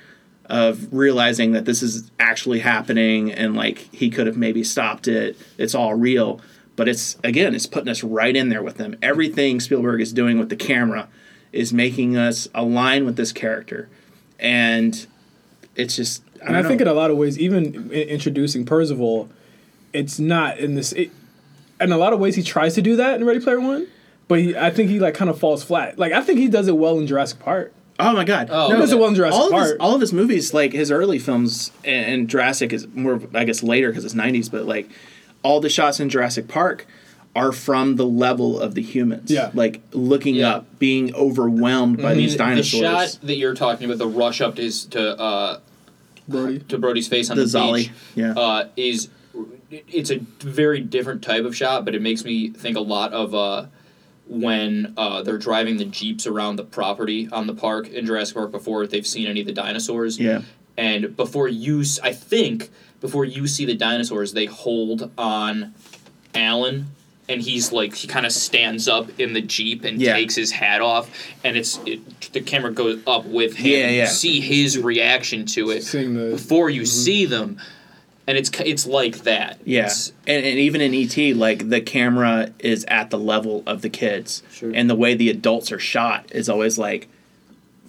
of realizing that this is actually happening and like he could have maybe stopped it it's all real but it's again it's putting us right in there with them everything spielberg is doing with the camera is making us align with this character and it's just I And I don't think know. in a lot of ways, even i- introducing Percival, it's not in this. It, in a lot of ways, he tries to do that in Ready Player One, but he, I think he like kind of falls flat. Like I think he does it well in Jurassic Park. Oh my god! Oh, He does it well in Jurassic all of Park. his all of his movies, like his early films, and, and Jurassic is more, I guess, later because it's '90s. But like all the shots in Jurassic Park are from the level of the humans. Yeah. like looking Yeah. up, being overwhelmed by these dinosaurs. the dinosaurs. shot that you're talking about, the rush up to his, to uh, Brody. to Brody's face on the the, Zolly, beach, yeah, uh, is it's a very different type of shot, but it makes me think a lot of uh, when uh, they're driving the jeeps around the property on the park in Jurassic Park before they've seen any of the dinosaurs. yeah, and before you, I think before you see the dinosaurs, they hold on Alan. And he's like he kind of stands up in the jeep and Yeah. takes his hat off, and it's it, the camera goes up with him. Yeah, and yeah. You see his reaction to it the before you mm-hmm. see them, and it's it's like that. yeah. And, and even in ET, like the camera is at the level of the kids, Sure. and the way the adults are shot is always like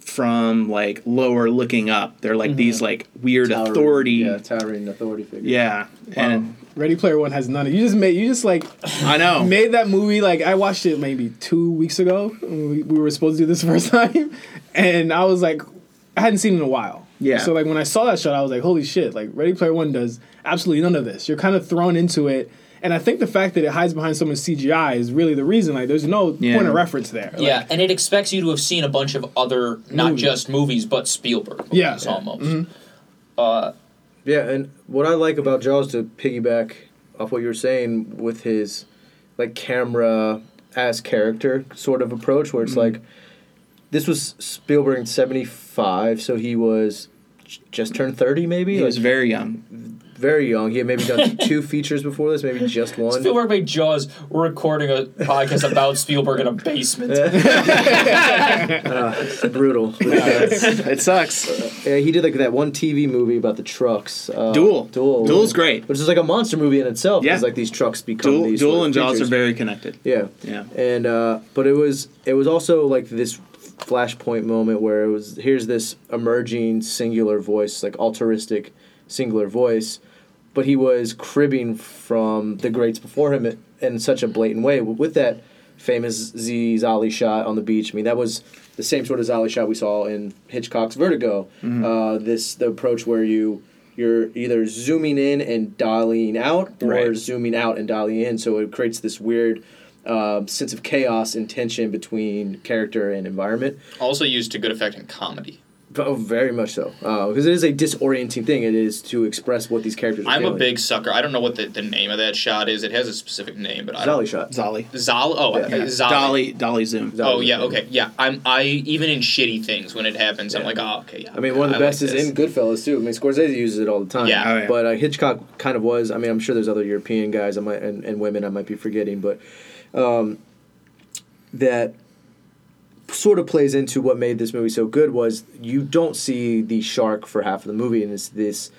from like lower looking up. They're like these mm-hmm. like weird towering- authority. Yeah, towering authority figures. Yeah, and Ready Player One has none of. You just made. You just like I know. made that movie like I watched it maybe two weeks ago. We, we were supposed to do this the first time, and I was like, I hadn't seen it in a while. Yeah. So like when I saw that shot, I was like, holy shit! Like Ready Player One does absolutely none of this. You're kind of thrown into it, and I think the fact that it hides behind so much CGI is really the reason. Like, there's no Yeah. point of reference there. Like, yeah, and it expects you to have seen a bunch of other, not Movies. just movies, but Spielberg movies Yeah. Yeah. almost. Uh, Yeah, and what I like about Jaws to piggyback off what you were saying with his like camera as character sort of approach, where it's Mm-hmm. like this was Spielberg in '75, so he was just turned 30, maybe. He was Like, very young. Very young. He had maybe done two features before this, maybe just one. Spielberg made Jaws. We're recording a podcast about Spielberg in a basement. It's brutal. it sucks. yeah, he did like that one TV movie about the trucks. Uh, Duel. Duel. Duel's great. Which is like a monster movie in itself. Yeah. Because like these trucks become Duel, these Duel and Jaws are very connected. Yeah. Yeah. and uh, but it was it was also like this flashpoint moment where it was here's this emerging singular voice like altruistic singular voice but he was cribbing from the greats before him in- in such a blatant way with that famous Z Zolly shot on the beach I mean that was the same sort of Zolly shot we saw in Hitchcock's Vertigo uh, this the approach where you you're either zooming in and dialing out or Right. zooming out and dialing in so it creates this weird um, sense of chaos and tension between character and environment. also used to good effect in comedy. Oh, very much so. Because it is a disorienting thing. It is to express what these characters are I'm a big sucker. I don't know what the, the name of that shot is. It has a specific name, but I. Zolly shot. Zolly. Zolly. Oh, Yeah. okay. Zolly. Dolly. Dolly Zoom. Zolly. Oh yeah, okay, yeah. I'm I even in shitty things when it happens, I'm like, oh okay, yeah. I mean, one of the I best like is this. in Goodfellas too. I mean, Scorsese uses it all the time. Yeah. Oh, yeah. But uh, Hitchcock kind of was. I mean, I'm sure there's other European guys I might and, and women I might be forgetting, but um, that sort of plays into what made this movie so good was you don't see the shark for half of the movie, and it's this.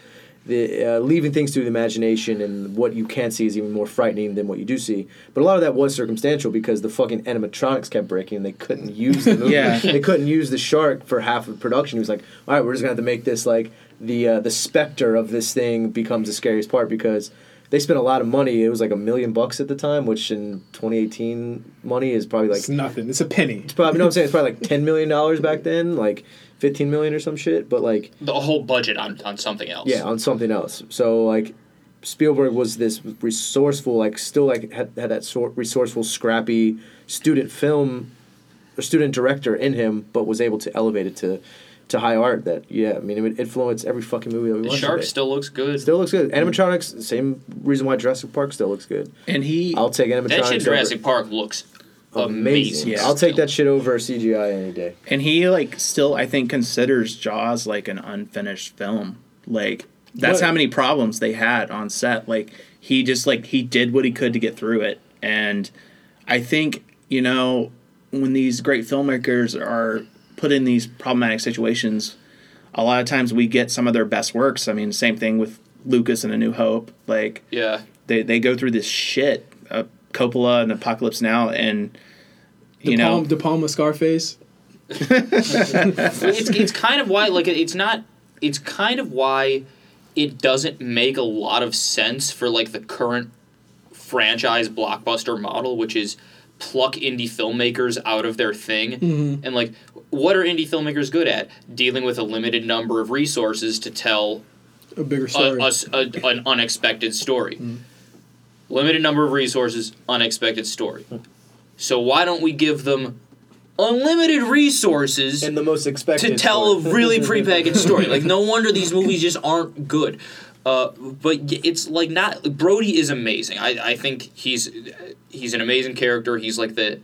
The, uh, leaving things to the imagination and what you can't see is even more frightening than what you do see. But a lot of that was circumstantial because the fucking animatronics kept breaking and they couldn't use the movie. Yeah. they couldn't use the shark for half of production. He was like, "All right, we're just gonna have to make this like the uh, the specter of this thing becomes the scariest part because they spent a lot of money. It was like a million bucks at the time, which in 2018 money is probably like It's nothing. It's a penny. It's probably you know what I'm saying it's probably like 10 million dollars back then, like 15 million or some shit. But like The whole budget on, on something else. yeah, on something else. So like Spielberg was this resourceful, like still like had, had that sort resourceful, scrappy student film, or student director in him, but was able to elevate it to to high art. That yeah, I mean it would influence every fucking movie that we The watch. shark today. still looks good. Still looks good. Animatronics, same reason why Jurassic Park still looks good. And he I'll take animatronics. that shit over- Jurassic Park looks amazing. amazing. Yeah. I'll take that shit over CGI any day. and he like still I think considers Jaws like an unfinished film. Like that's What? how many problems they had on set. Like he just like he did what he could to get through it. And I think, you know, when these great filmmakers are put in these problematic situations, a lot of times we get some of their best works. I mean, same thing with Lucas and A New Hope. Like Yeah. they they go through this shit. Uh, Coppola and Apocalypse Now and De you know Palma, De Palma Scarface. it's it's kind of why like it's not it's kind of why it doesn't make a lot of sense for like the current franchise blockbuster model which is pluck indie filmmakers out of their thing mm-hmm. and like what are indie filmmakers good at dealing with a limited number of resources to tell A bigger a, story. a s- a- an unexpected story. Mm-hmm. Limited number of resources, unexpected story. So why don't we give them unlimited resources And the most expected to tell story. a really prepackaged story? Like no wonder these movies just aren't good. Uh, but it's like not Brody is amazing. I, I think he's he's an amazing character. He's like the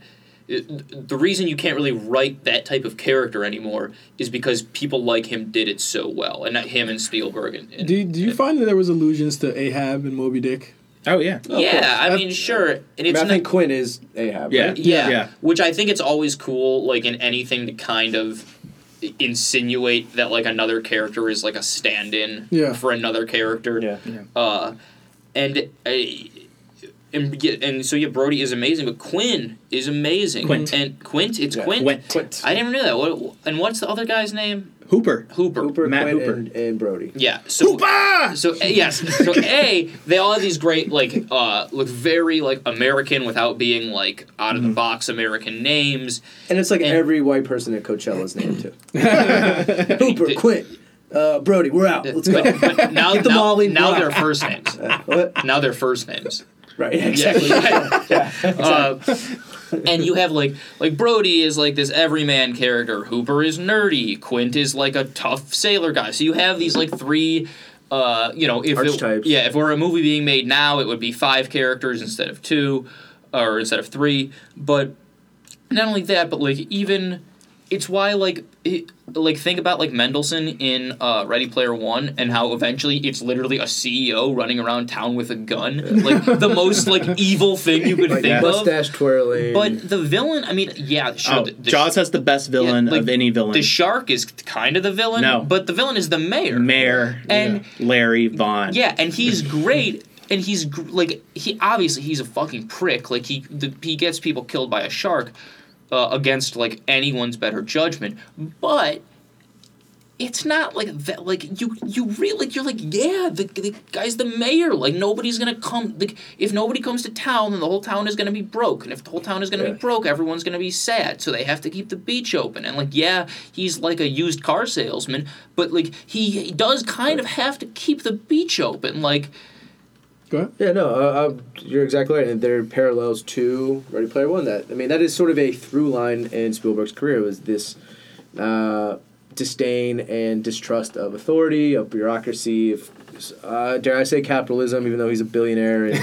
the reason you can't really write that type of character anymore is because people like him did it so well, and not him and Spielberg. And, and do, do you find that there was allusions to Ahab and Moby Dick? Oh yeah. yeah, I mean, sure, and I, mean, it's I not, think Quinn is Ahab. Yeah. right? yeah, Yeah. which I think it's always cool, like in anything to kind of insinuate that like another character is like a stand-in Yeah. for another character. Yeah. Uh, and uh, and yeah, and so yeah, Brody is amazing, but Quinn is amazing. Quint. and Quint, it's Yeah. Quint. Quint. Quint. I never knew that. What and what's the other guy's name? Hooper. Hooper. Hooper, Matt Quinn, Hooper. And, and Brody. Yeah. So Hooper! so A, yes. So A, they all have these great like uh look very like American without being like out of the box American names. And it's like And- every white person at Coachella's name too. Hooper, Quint, uh, Brody, we're out. Let's go. But, but now Get the now, Molly, now rock. they're first names. what? Now they're first names. Right. Exactly. Yeah. Uh, and you have like like Brody is like this everyman character. Hooper is nerdy. Quint is like a tough sailor guy. So you have these like three. Uh, you know, if it, yeah, if it were a movie being made now, it would be five characters instead of two, or instead of three. But not only that, but like even it's why like it, like think about like Mendelsohn in uh, Ready Player One and how eventually it's literally a CEO running around town with a gun, like the most like evil thing you could Like think of. mustache twirling. But the villain, I mean, yeah, sure. Oh, the, the Jaws has the best villain yeah, like, of any villain. The shark is kind of the villain, No. but the villain is the mayor. Mayor And- Larry Vaughn. Yeah, and he's great. And he's like he obviously he's a fucking prick. Like he the, he gets people killed by a shark uh, against like anyone's better judgment. But it's not like that. Like you you really you're like yeah the, the guy's the mayor. Like nobody's gonna come. Like if nobody comes to town, then the whole town is gonna be broke. And if the whole town is gonna Yeah. be broke, everyone's gonna be sad. So they have to keep the beach open. And like yeah, he's like a used car salesman, but like he, he does kind of have to keep the beach open. Like Go ahead. Yeah, no, uh, uh, you're exactly right. And there are parallels to Ready Player One. That I mean, that is sort of a through line in Spielberg's career was this uh, disdain and distrust of authority, of bureaucracy, of uh, dare I say capitalism, even though he's a billionaire and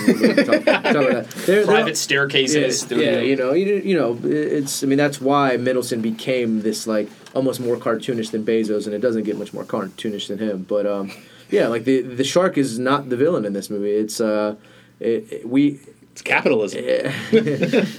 talk, talk about that. There- there- private staircases. yeah, yeah, you know, you, you know, it's. I mean, that's why Middleton became this like almost more cartoonish than Bezos, and it doesn't get much more cartoonish than him. But um, yeah, like the the shark is not the villain in this movie. It's uh, it, it- we It's capitalism.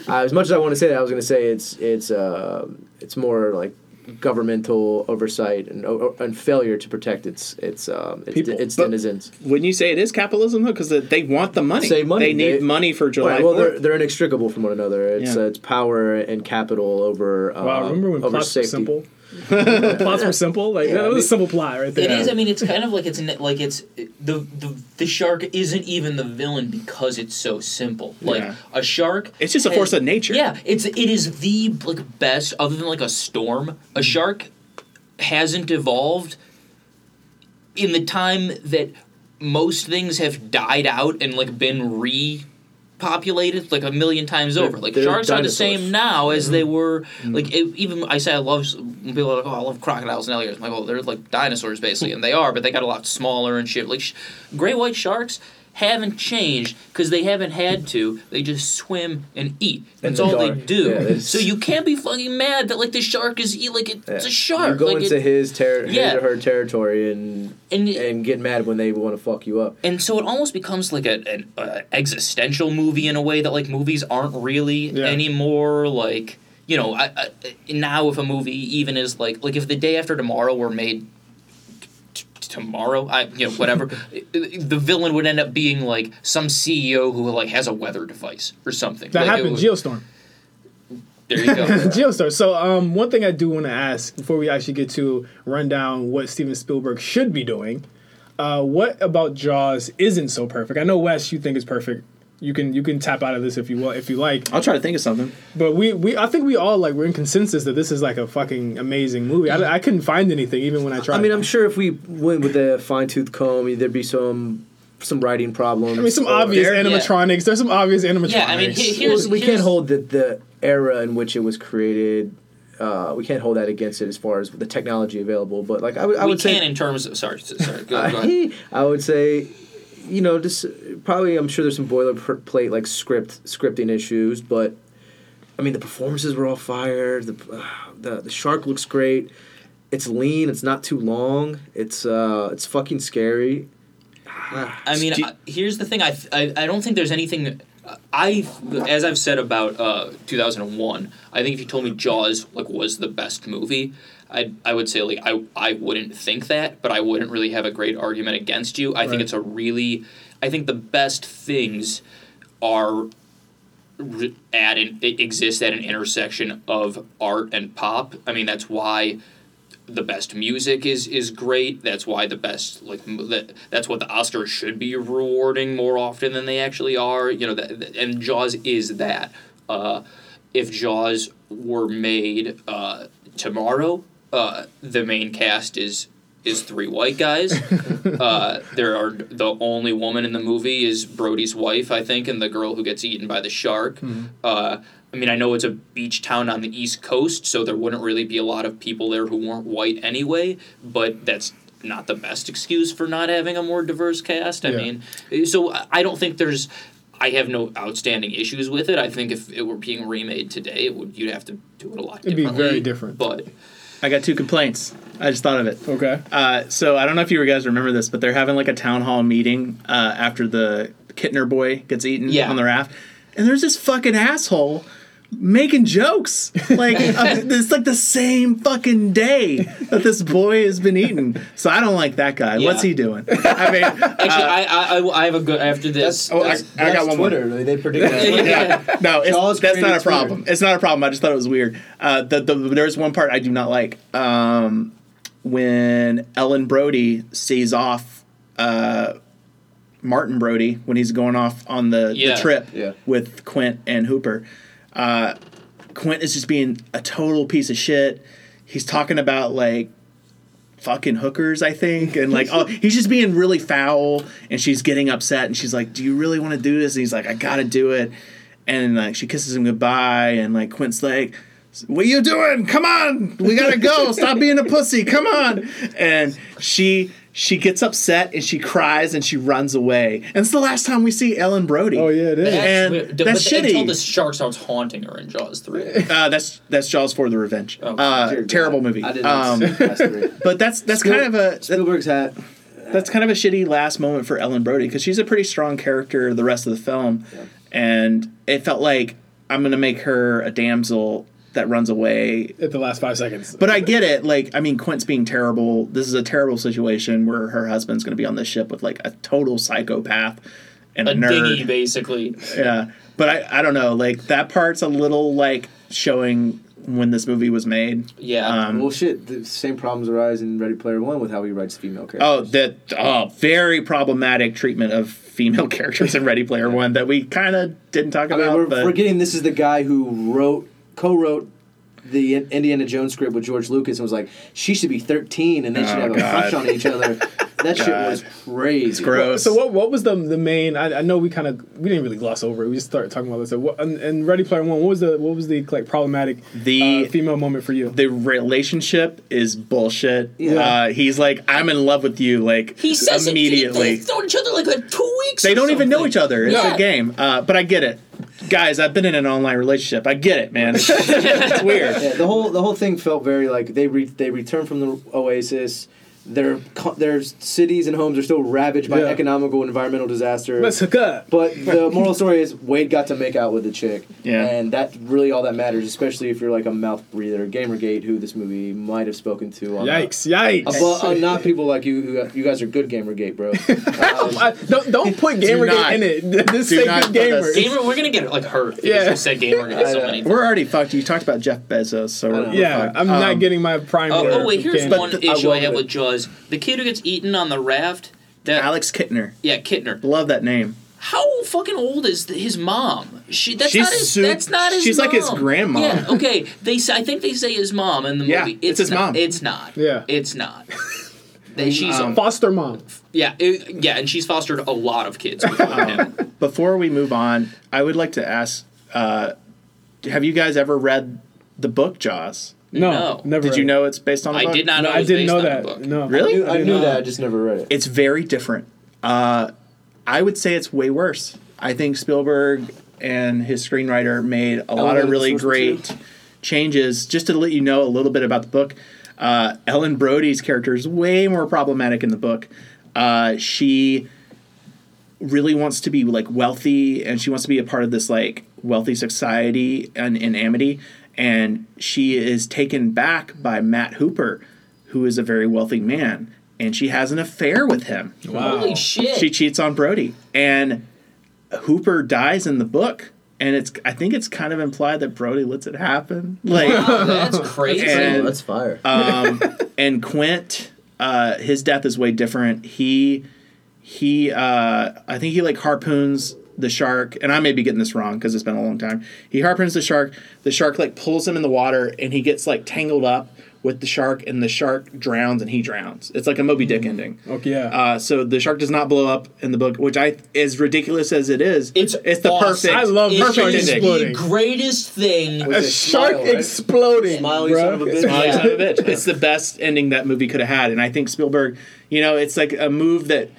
uh, as much as I want to say that, I was going to say it's it's uh, it's more like governmental oversight and o- and failure to protect its its um, its, People. its denizens. Wouldn't you say it is capitalism though? Because they want the money. Save money. They need They- money for July Right, well, they're, they're inextricable from one another. It's Yeah. uh, it's power and capital over uh, Wow, remember when over plots safety. simple? plots were simple. Like that I was a simple plot right there. It is. I mean, it's kind of like it's like it's the the the shark isn't even the villain because it's so simple. Like Yeah. a shark. It's just a has- force of nature. Yeah, it's it is the like best other than like a storm. A shark hasn't evolved in the time that most things have died out and like been repopulated like a million times over. Like they're sharks are the same now as they mm-hmm. were. Mm-hmm. Like it, even I say I love people are like, oh, I love crocodiles and alligators. I'm like, well, they're like dinosaurs basically, and they are, but they got a lot smaller and shit. Like sh- great white sharks haven't changed because they haven't had to. They just swim and eat. That's the all they do. Yeah, so you can't be fucking mad that like the shark is eat like it, it's a shark. You go like into it- his, ter- Yeah. his or her territory and and and get mad when they want to fuck you up. and so it almost becomes like a, an uh, existential movie in a way that like movies aren't really Yeah. anymore like you know I, I, now if a movie even is like like if the day after tomorrow were made t- t- tomorrow i you know whatever the villain would end up being like some ceo who like has a weather device or something that Like, happened. would- Geostorm. there you go Geostorm. So, um, one thing I do want to ask before we actually get to run down what Steven Spielberg should be doing, uh, what about Jaws isn't so perfect? I know Wes, you think it's perfect. You can you can tap out of this if you will if you like. I'll try to think of something. But we, we I think we all like we're in consensus that this is like a fucking amazing movie. I, I couldn't find anything even when I tried. I mean, I'm sure if we went with a fine tooth comb, there'd be some some writing problems. I mean, some obvious There- yeah. animatronics. There's some obvious animatronics. Yeah, I mean, he- Well, here's- we here's- can't hold the, the era in which it was created. Uh, we can't hold that against it as far as the technology available. But like I would, I we would can say, in terms of sorry sorry go, go ahead. I, I would say, you know, just probably I'm sure there's some boilerplate like script scripting issues, but I mean the performances were all fire. The uh, the the shark looks great. It's lean. It's not too long. It's uh it's fucking scary. I mean, Do- uh, here's the thing. I, I I don't think there's anything. I as I've said about uh, 2001. I think if you told me Jaws like was the best movie, I I would say like I I wouldn't think that, but I wouldn't really have a great argument against you. I Right. think it's a really. I think the best things are at an exist at an intersection of art and pop. I mean that's why the best music is is great. That's why the best like that that's what the Oscars should be rewarding more often than they actually are. You know that and Jaws is that. Uh, if Jaws were made uh, tomorrow, uh, the main cast is is three white guys. uh, there are the only woman in the movie is Brody's wife, I think, and the girl who gets eaten by the shark. Uh, I mean, I know it's a beach town on the East Coast, so there wouldn't really be a lot of people there who weren't white anyway. But that's not the best excuse for not having a more diverse cast. I Yeah. mean, so I- don't think there's. I have no outstanding issues with it. I think if it were being remade today, it would you'd have to do it a lot It'd be differently. very different. But I got two complaints. I just thought of it. okay. Uh, so I don't know if you guys remember this, but they're having like a town hall meeting uh, after the Kittner boy gets eaten Yeah. on the raft, and there's this fucking asshole making jokes like uh, it's like the same fucking day that this boy has been eaten. So I don't like that guy. Yeah. What's he doing? I mean, actually, I, I I I have a good after this. oh, I, I got one more. Twitter. They predict that. Yeah. No, it's, that's not created a problem. It's not a problem. I just thought it was weird. Uh, the, the, there's one part I do not like. Um, when Ellen Brody sees off uh, Martin Brody when he's going off on the, Yeah. the trip Yeah. with Quint and Hooper. Uh, Quint is just being a total piece of shit. He's talking about like fucking hookers, I think, and like oh, he's just being really foul, and she's getting upset, and she's like, "Do you really want to do this?" And he's like, "I gotta do it," and like she kisses him goodbye, and like Quint's like. What are you doing? Come on, we gotta go. Stop being a pussy. Come on. And she she gets upset and she cries and she runs away. And it's the last time we see Ellen Brody. Oh yeah, it is. And But that's the- Until the shark starts haunting her in Jaws three. Uh, that's that's Jaws for the Revenge. Oh, uh, terrible God. movie. I didn't Um, see Fast but that's that's Spiel- kind of a Spielberg's hat. that's kind of a shitty last moment for Ellen Brody because she's a pretty strong character the rest of the film, and it felt like I'm gonna make her a damsel that runs away At the last five seconds. but I get it. Like, I mean, Quint's being terrible. This is a terrible situation where her husband's going to be on this ship with like a total psychopath and a, A nerd. diggy, basically. Yeah, but I, I don't know. Like that part's a little like showing when this movie was made. Yeah. Um, Well, shit. The same problems arise in Ready Player One with how he writes female characters. oh, that oh, very problematic treatment of female characters in Ready Player One that we kind of didn't talk I mean, about. we're but forgetting this is the guy who wrote, co-wrote the Indiana Jones script with George Lucas and was like, she should be 13 and they should Oh, have a crush on each other. That shit was crazy. it's gross. So what what was the the main? I, I know we kind of we didn't really gloss over it. We just started talking about this. So what, and, and Ready Player One. What was the what was the like problematic The- uh, female moment for you? the relationship is bullshit. Yeah. Uh, he's like, I'm in love with you. Like He says immediately. It, they've each other like, like two weeks. They or don't even know each other. It's Yeah. a game. Uh, but I get it. Guys, I've been in an online relationship. I get it, man. It's, weird. Yeah, the whole the whole thing felt very like they re- they return from the Oasis. Their their cities and homes are still ravaged by Yeah. economical and environmental disaster. Let's hook up. But the moral story is Wade got to make out with the chick. Yeah. And that's really all that matters, especially if you're like a mouth breather. Gamergate, who this movie might have spoken to. On Yikes! Yikes! Uh, well, uh, not people like you. Who, you guys are good Gamergate, bro. Um, I- don't don't put Do Gamergate not- in it. This do say not good put us- gamers. Gamer, we're gonna get like hurt. Yeah. Yeah. You said gamer gonna get so I know. many. We're already fucked. You talked about Jeff Bezos, so we're, know. we're Yeah, fucked. I'm not Um, getting my prime. Oh, oh wait, here's candy. one th- I issue I, love have it. with Jaws. The kid who gets eaten on the raft. That Alex Kittner. yeah, Kittner. Love that name. How fucking old is th- his mom? She that's She's not his. su- that's not his. she's like his grandma. Yeah. Okay. They say, I think they say his mom in the Yeah, movie. it's his not, mom. It's not. Yeah. It's not. They- she's Um, foster mom. yeah it- yeah, and she's fostered a lot of kids before him. Before we move on, I would like to ask: uh, Have you guys ever read the book Jaws? No, No. never. Did you know it's based on? I a book? did not it. know. No, it I didn't based know on that. No, Really? I knew, I knew know. that. I just never read it. It's very different. Uh, I would say it's way worse. I think Spielberg and his screenwriter made a lot of really source great changes. Just to let you know a little bit about the book, uh, Ellen Brody's character is way more problematic in the book. Uh, she really wants to be like wealthy and she wants to be a part of this like wealthy society and in Amity and she is taken back by Matt Hooper who is a very wealthy man and she has an affair with him. Holy shit! She cheats on Brody and Hooper dies in the book and it's I think it's kind of implied that Brody lets it happen. Like Wow, that's crazy. And- that's fire. um, and Quint, uh, his death is way different. He he uh, I think he like harpoons the shark, and I may be getting this wrong because it's been a long time. He harpoons the shark. The shark like pulls him in the water, and he gets like tangled up with the shark, and the shark drowns, and he drowns. It's like a Moby Dick ending. Okay, yeah. Uh, so the shark does not blow up in the book, which I, as ridiculous as it is, It's it's the awesome. perfect. I love the It's shark perfect ending. exploding. the greatest thing. a a shark smile, right? exploding, Smile, you son of a bitch. Smiley Yeah. son of a bitch. It's the best ending that movie could have had, and I think Spielberg, you know, it's like a move that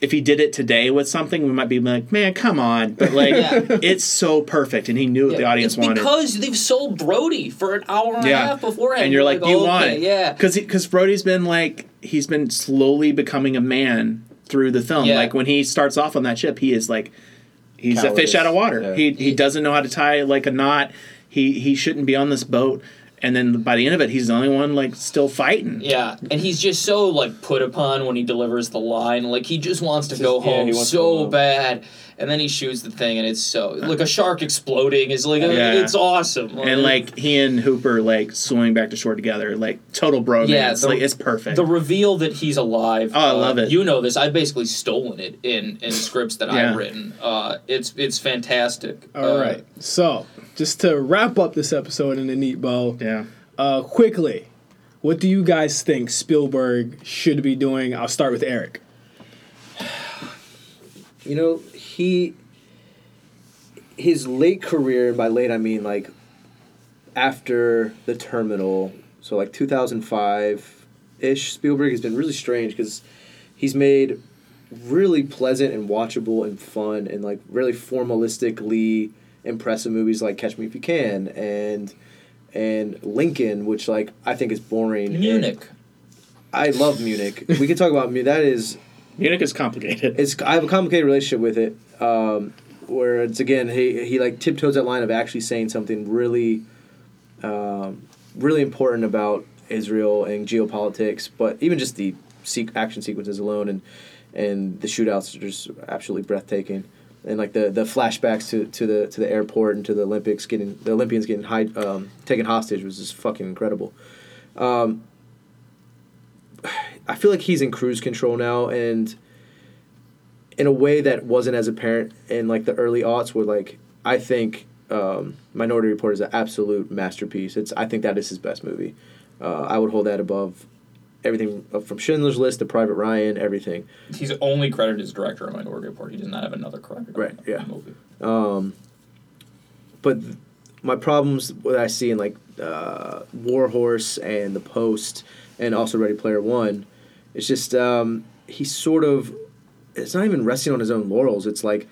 if he did it today with something, we might be like, man, come on, but like, Yeah. it's so perfect, and he knew what the audience it's wanted. because they've sold Brody for an hour and a half beforehand. and you're like, you okay, want it, Yeah. because because Brody's been like, he's been slowly becoming a man through the film. Yeah. Like when he starts off on that ship, he is like, he's a fish out of water. Yeah. He he doesn't know how to tie like a knot. He he shouldn't be on this boat. And then by the end of it, he's the only one like still fighting. Yeah, and he's just so like put upon when he delivers the line. Like he just wants to go Just- yeah, home he so go home. bad, and then he shoots the thing, and it's so like a shark exploding is like Yeah. it's awesome. and like he and Hooper like swimming back to shore together, like total bromance. Yeah, the- like it's perfect. the reveal that he's alive. Oh, I uh, love it. You know this. I've basically stolen it in in scripts that Yeah. I've written. Uh, it's it's fantastic. All uh, right. So, just to wrap up this episode in a neat bow, yeah, uh, quickly, what do you guys think Spielberg should be doing? I'll start with Eric. You know, he his late career, and by late I mean like after the terminal, so like 2005 ish, Spielberg has been really strange because he's made really pleasant and watchable and fun and like really formalistically impressive movies like Catch Me If You Can and and Lincoln, which like I think is boring. and- Munich. I love Munich. we can talk about Munich. That is Munich is complicated. it's I have a complicated relationship with it. Um, where it's again he he like tiptoes that line of actually saying something really um, really important about Israel and geopolitics, but even just the se- action sequences alone and and the shootouts are just absolutely breathtaking. And like the, the flashbacks to, to the to the airport and to the Olympics getting the Olympians getting high, um, taken hostage was just fucking incredible. Um, I feel like he's in cruise control now, and in a way that wasn't as apparent in like the early aughts, where like I think um, Minority Report is an absolute masterpiece. It's I think that is his best movie. Uh, I would hold that above everything from Schindler's List to Private Ryan, everything. He's only credited as director of Minority Report. He does not have another credit. Right, the yeah. Movie. Um, but th- my problems that I see in like uh, War Horse and The Post and also Ready Player One, it's just um, he's sort of it's not even resting on his own laurels. It's like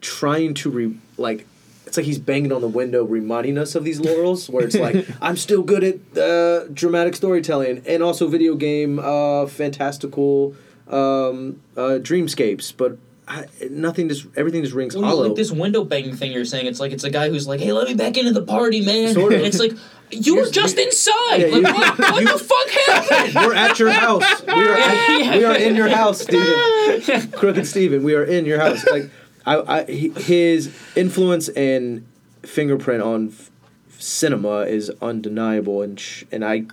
trying to re like it's like he's banging on the window reminding us of these laurels where it's like i'm still good at uh, dramatic storytelling and also video game uh, fantastical um, uh, dreamscapes but I, nothing just everything just rings Well, hollow like this window banging thing you're saying, it's like it's a guy who's like, "Hey, let me back into the party, man." Sort of. And it's like you were You're- just you- inside. Yeah, like, you- what, what the fuck happened? we're at your house. We are at, we are in your house, Steven. Crooked Steven, we are in your house. Like I, I his influence and fingerprint on f- cinema is undeniable and sh- and I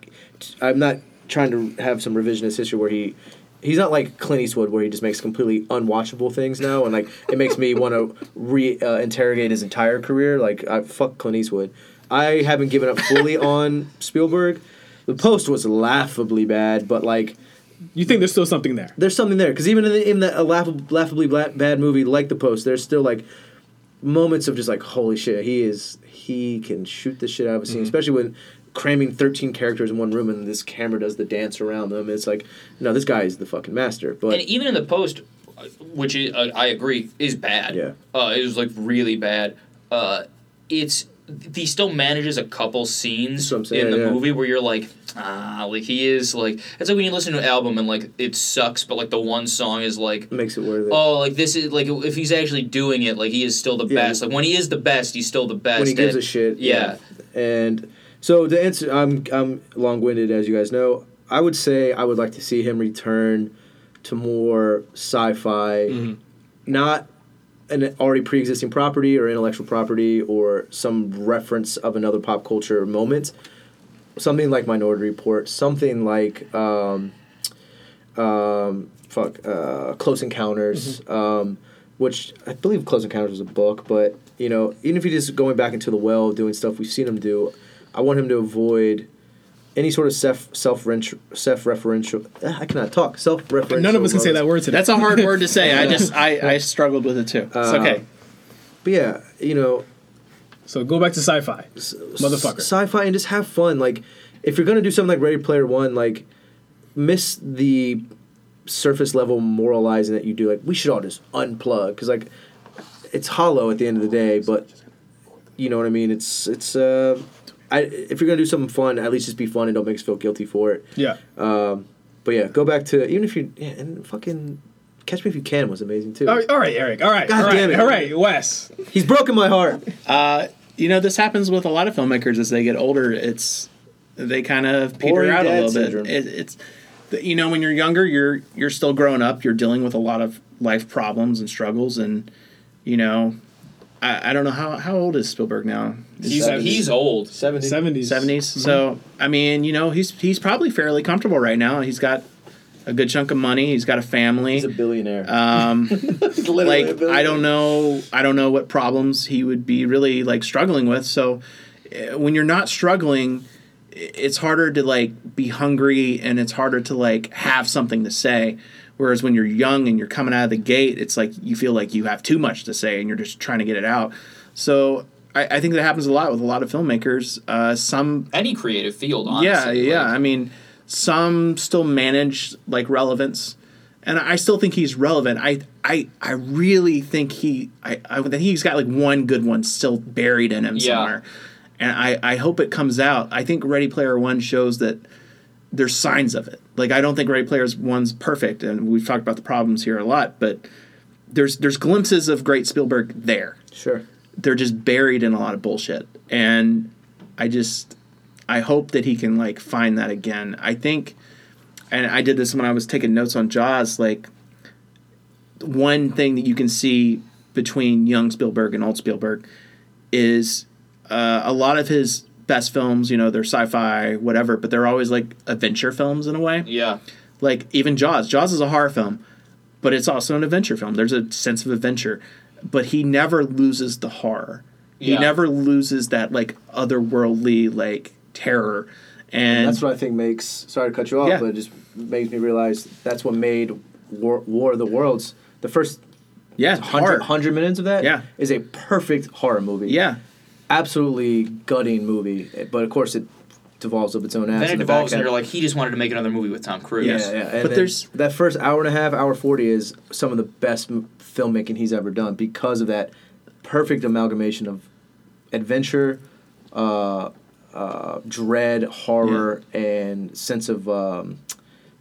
I'm not trying to have some revisionist history where he he's not like Clint Eastwood where he just makes completely unwatchable things now and like it makes me want to re uh, interrogate his entire career like I fuck Clint Eastwood. I haven't given up fully on Spielberg. The Post was laughably bad, but like You think there's still something there? there's something there because even in, the, in the, a laughably, laughably bad movie like The Post, there's still like moments of just like holy shit, he is he can shoot the shit out of a scene, especially when cramming 13 characters in one room and this camera does the dance around them. It's like no, this guy is the fucking master. But And even in the post, uh, which is, uh, I agree is bad. Yeah. uh, it was like really bad. Uh, it's he still manages a couple scenes That's what I'm saying, in the yeah. movie where you're like, ah, like he is like it's like when you listen to an album and like it sucks, but like the one song is like. makes it worth it. Oh, like this is like if he's actually doing it, like he is still the Yeah. best. Like when he is the best, he's still the best. when he gives and- a shit. Yeah. And so to answer, I'm I'm long winded as you guys know. I would say I would like to see him return to more sci-fi, Mm-hmm. not an already pre-existing property or intellectual property or some reference of another pop culture moment. Something like Minority Report, something like um, um, fuck, uh, Close Encounters, Mm-hmm. um, which I believe Close Encounters was a book, but you know, even if he's just going back into the well, doing stuff we've seen him do, I want him to avoid any sort of self self self referential. I cannot talk self referential. None of us can say that word today. That's a hard word to say. I just I, I struggled with it too. It's Uh, okay. But yeah, you know, so go back to sci-fi, motherfucker. sci-fi and just have fun. Like, if you're gonna do something like Ready Player One, like, miss the surface level moralizing that you do. Like, we should all just unplug because like, it's hollow at the end of the day. But you know what I mean. It's it's uh, I if you're gonna do something fun, at least just be fun and don't make us feel guilty for it. yeah. Um, but yeah, go back to even if you yeah, and fucking Catch Me If You Can was amazing too. All right, all right, Eric. All right, God all right, damn it. all right, Wes. He's broken my heart. Uh, you know, this happens with a lot of filmmakers as they get older. It's they kind of peter Boring out a little syndrome. bit. It, it's you know when you're younger, you're you're still growing up. You're dealing with a lot of life problems and struggles, and you know, I, I don't know how how old is Spielberg now? He's, Seventies. he's old. Seventy. Seventies. 70s. So I mean, you know, he's he's probably fairly comfortable right now. He's got a good chunk of money. He's got a family. He's a billionaire. Um, He's literally a like billionaire. I don't know I don't know what problems he would be really like struggling with. So uh, when you're not struggling, it's harder to like be hungry and it's harder to like have something to say. Whereas when you're young and you're coming out of the gate, it's like you feel like you have too much to say and you're just trying to get it out. So I, I think that happens a lot with a lot of filmmakers. Uh, some Any creative field, yeah, honestly. yeah. like- I mean, some still manage like relevance, and I still think he's relevant. I, I, I really think he, I, I think he's got like one good one still buried in him Yeah. somewhere, and I, I hope it comes out. I think Ready Player One shows that there's signs of it. Like I don't think Ready Player One's perfect, and we've talked about the problems here a lot, but there's there's glimpses of great Spielberg there Sure. they're just buried in a lot of bullshit. And I just I hope that he can like find that again. I think, and I did this when I was taking notes on Jaws. Like one thing that you can see between young Spielberg and old Spielberg is uh, a lot of his best films. You know, they're sci-fi, whatever, but they're always like adventure films in a way Yeah. like even Jaws. Jaws is a horror film, but it's also an adventure film. There's a sense of adventure, but he never loses the horror. He Yeah. never loses that like otherworldly like terror. And That's what I think makes. Sorry to cut you off, Yeah. but it just makes me realize that's what made War, War of the Worlds the first yeah, hundred hundred minutes of that. Yeah. is a perfect horror movie. Yeah, absolutely gutting movie. But of course, it devolves up its own ass. Then in it the devolves, and you're like, he just wanted to make another movie with Tom Cruise. Yeah, yeah. And But there's- that first hour and a half, hour forty is some of the best m- filmmaking he's ever done because of that perfect amalgamation of adventure, uh, uh, dread, horror, and sense of um,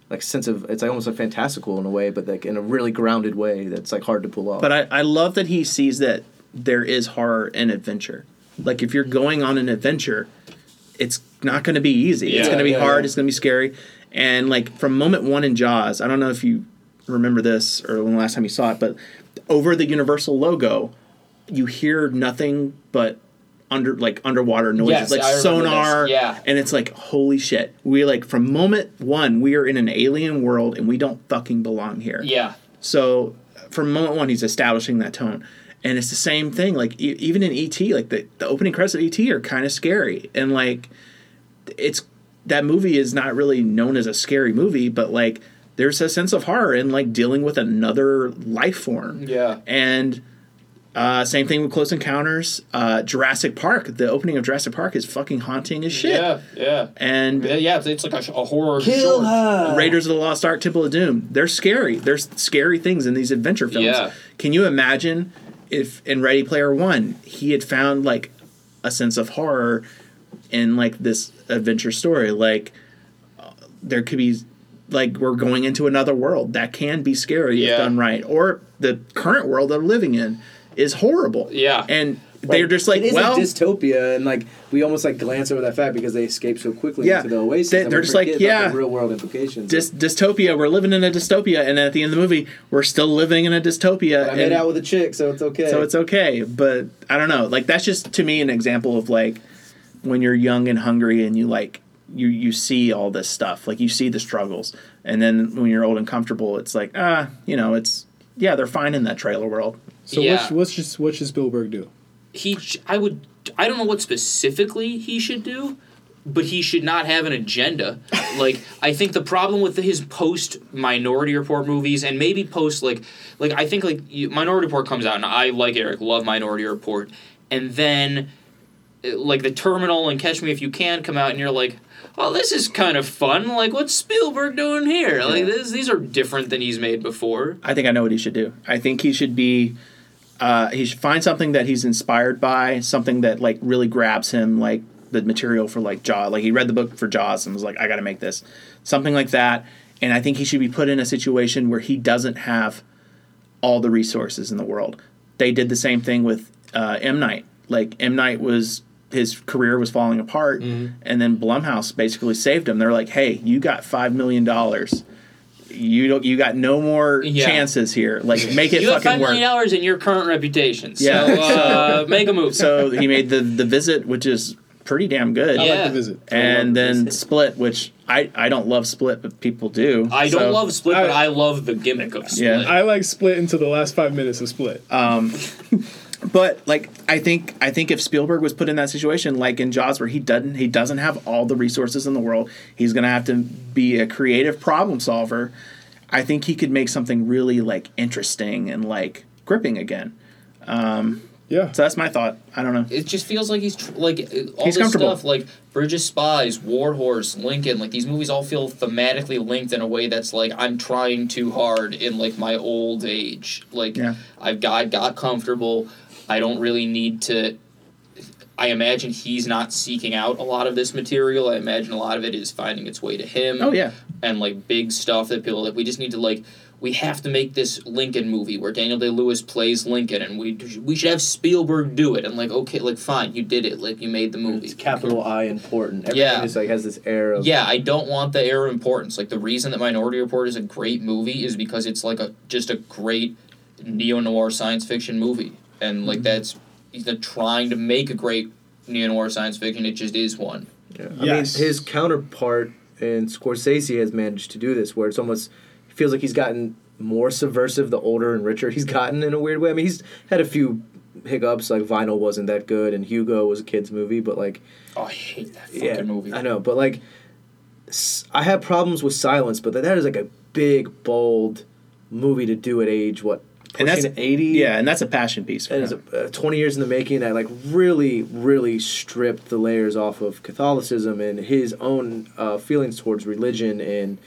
like sense of it's like almost like fantastical in a way, but like in a really grounded way that's like hard to pull off. but I, I love that he sees that there is horror and adventure. Like if you're going on an adventure, it's not going to be easy. it's going to be yeah, hard. yeah. It's going to be scary. And like from moment one in Jaws, I don't know if you remember this or when the last time you saw it, but over the Universal logo, you hear nothing but under like underwater noises, Yes, like I sonar. this, yeah. and it's like holy shit. We like from moment one, we are in an alien world and we don't fucking belong here. Yeah. So from moment one, he's establishing that tone, and it's the same thing. Like e- even in ET, like the, the opening credits of ET are kind of scary, and like it's that movie is not really known as a scary movie, but like there's a sense of horror in like dealing with another life form. Yeah. and. Uh, same thing with Close Encounters. Uh, Jurassic Park. The opening of Jurassic Park is fucking haunting as shit. Yeah, yeah. And Yeah, yeah, it's like a, a horror Kill short. her. Raiders of the Lost Ark, Temple of Doom. They're scary. There's scary things in these adventure films. Yeah. Can you imagine if in Ready Player One he had found like a sense of horror in like this adventure story? Like uh, there could be like we're going into another world that can be scary Yeah. if done right, or the current world that they're living in is horrible. Yeah. and they're just like, it is well, a dystopia, and like we almost like glance over that fact because they escape so quickly Yeah. into the oasis. They, they're just like, yeah. the real world implications. dys- dystopia. We're living in a dystopia, and at the end of the movie, we're still living in a dystopia. I made and- out with a chick, so it's okay. so it's okay but i don't know like that's just to me an example of like when you're young and hungry and you like you you see all this stuff like you see the struggles and then when you're old and comfortable it's like ah you know it's yeah they're fine in that trailer world So Yeah. what's what's just what should Spielberg do? He I would I don't know what specifically he should do, but he should not have an agenda. like I think the problem with his post Minority Report movies and maybe post like like I think like you, Minority Report comes out and I like Eric love Minority Report, and then uh, like the Terminal and Catch Me If You Can come out and you're like. Oh, this is kind of fun. Like, what's Spielberg doing here? Like, this, these are different than he's made before. i think i know what he should do i think he should be uh, he should find something that he's inspired by something that like really grabs him like the material for like jaws like he read the book for jaws and was like i gotta make this. Something like that and i think he should be put in a situation where he doesn't have all the resources in the world. They did the same thing with uh, m. Night. Like m. Night was his career was falling apart and then blumhouse basically saved him. They're like hey you got five million dollars you don't you got no more Yeah. chances here like make it you have fucking five million work dollars in your current reputation. So, Yeah. uh, make a move. so he made the the visit which is pretty damn good I Yeah. like the visit. and then Visit. split which i i don't love split but people do I don't love Split, but I- I love the gimmick of Split. Yeah. Split. I like Split into the last five minutes of Split. but like i think i think if spielberg was put in that situation like in jaws where he doesn't he doesn't have all the resources in the world he's gonna have to be a creative problem solver i think he could make something really like interesting and like gripping again Yeah. so that's my thought i don't know it just feels like he's tr- like uh, all He's this stuff, like Bridge of Spies, War Horse, Lincoln. Like these movies all feel thematically linked in a way that's like I'm trying too hard in like my old age. Like Yeah. I've got I got comfortable. I don't really need to. I imagine he's not seeking out a lot of this material. I imagine a lot of it is finding its way to him. oh yeah and like big stuff that people that we just need to like we have to make this Lincoln movie where Daniel Day Lewis plays Lincoln, and we we should have Spielberg do it. And like, okay, like fine, you did it, like you made the movie. It's capital I important. Everything Yeah. is like has this air of Yeah, I don't want the air of importance. Like the reason that Minority Report is a great movie is because it's like a just a great neo noir science fiction movie, and Mm-hmm. like that's he's not trying to make a great neo noir science fiction. It just is one. Yeah. I Yes. mean, his counterpart in Scorsese has managed to do this, where it's almost it feels like he's gotten more subversive the older and richer he's gotten in a weird way. I mean, he's had a few hiccups, like Vinyl wasn't that good, and Hugo was a kids movie, but like Oh, I hate that fucking yeah, movie. I know, but like I have problems with Silence, but that is like a big, bold movie to do at age what And that's pushing eighty. Yeah, and that's a passion piece. And it's him. uh, 20 years in the making that like really really stripped the layers off of catholicism and his own uh, feelings towards religion and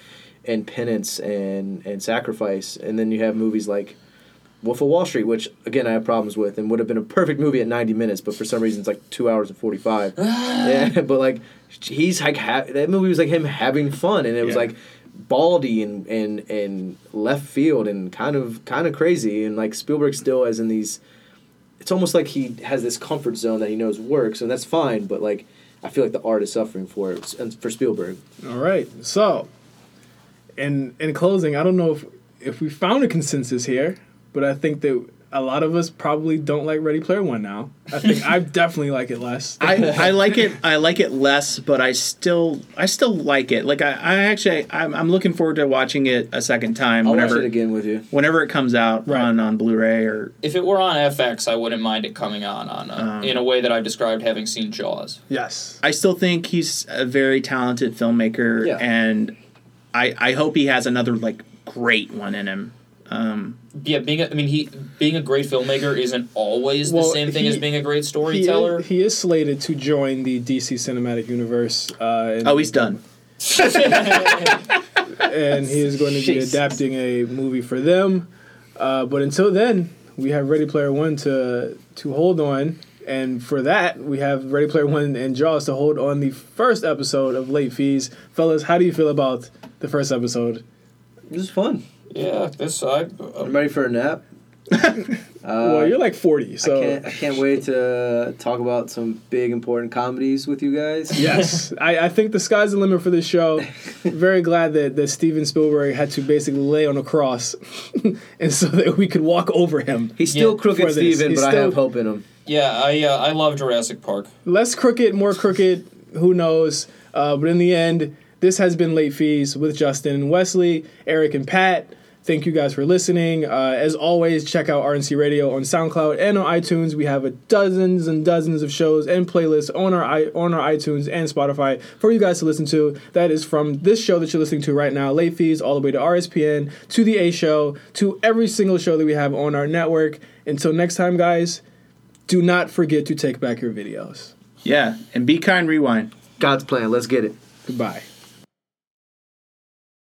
and penance and and sacrifice and then you have movies like Wolf of Wall Street, which again I have problems with, and would have been a perfect movie at ninety minutes, but for some reason it's like two hours and forty five. yeah, but like he's like ha- that movie was like him having fun, and it was Yeah. like baldy and and and left field and kind of kind of crazy, and like Spielberg still has in these. It's almost like he has this comfort zone that he knows works, and that's fine. But like, I feel like the art is suffering for it, for Spielberg. All right. So, in in closing, I don't know if if we found a consensus here, but I think that a lot of us probably don't like Ready Player One now. I think I definitely like it less. I, I like it. I like it less, but I still I still like it. Like I, I actually I'm, I'm looking forward to watching it a second time I'll whenever watch it again with you. whenever it comes out Right. on on Blu-ray or If it were on FX, I wouldn't mind it coming on on uh, Um, in a way that I've described having seen Jaws. yes. I still think he's a very talented filmmaker, Yeah. and I I hope he has another like great one in him. Um, Yeah, being a, I mean he being a great filmmaker isn't always Well, the same thing he- as being a great He storyteller. is, he is slated to join the DC Cinematic Universe. Uh, oh, he's done. and he is going to be adapting a movie for them. Uh, but until then, we have Ready Player One to to hold on, and for that, we have Ready Player One and Jaws to hold on the first episode of Late Fees, fellas. How do you feel about the first episode? This is fun. Yeah, this I I'm ready for a nap. well, you're like forty, so I can't. I can't wait to talk about some big important comedies with you guys. yes, I, I think the sky's the limit for this show. Very glad that, that Steven Spielberg had to basically lay on a cross, and so that we could walk over him. He's still Yeah, crooked for this. Steven, He's but I still- have hope in him. yeah I uh, I love Jurassic Park. less crooked, more crooked. Who knows? Uh, but in the end, this has been Late Fees with Justin and Wesley, Eric and Pat. Thank you guys for listening. Uh, as always, check out RNC Radio on SoundCloud and on iTunes. We have a dozens and dozens of shows and playlists on our on our iTunes and Spotify for you guys to listen to. That is from this show that you're listening to right now, Late Fees, all the way to RSPN, to the A Show, to every single show that we have on our network. Until next time, guys, do not forget to take back your videos. Yeah, and be kind. Rewind. God's plan. Let's get it. Goodbye.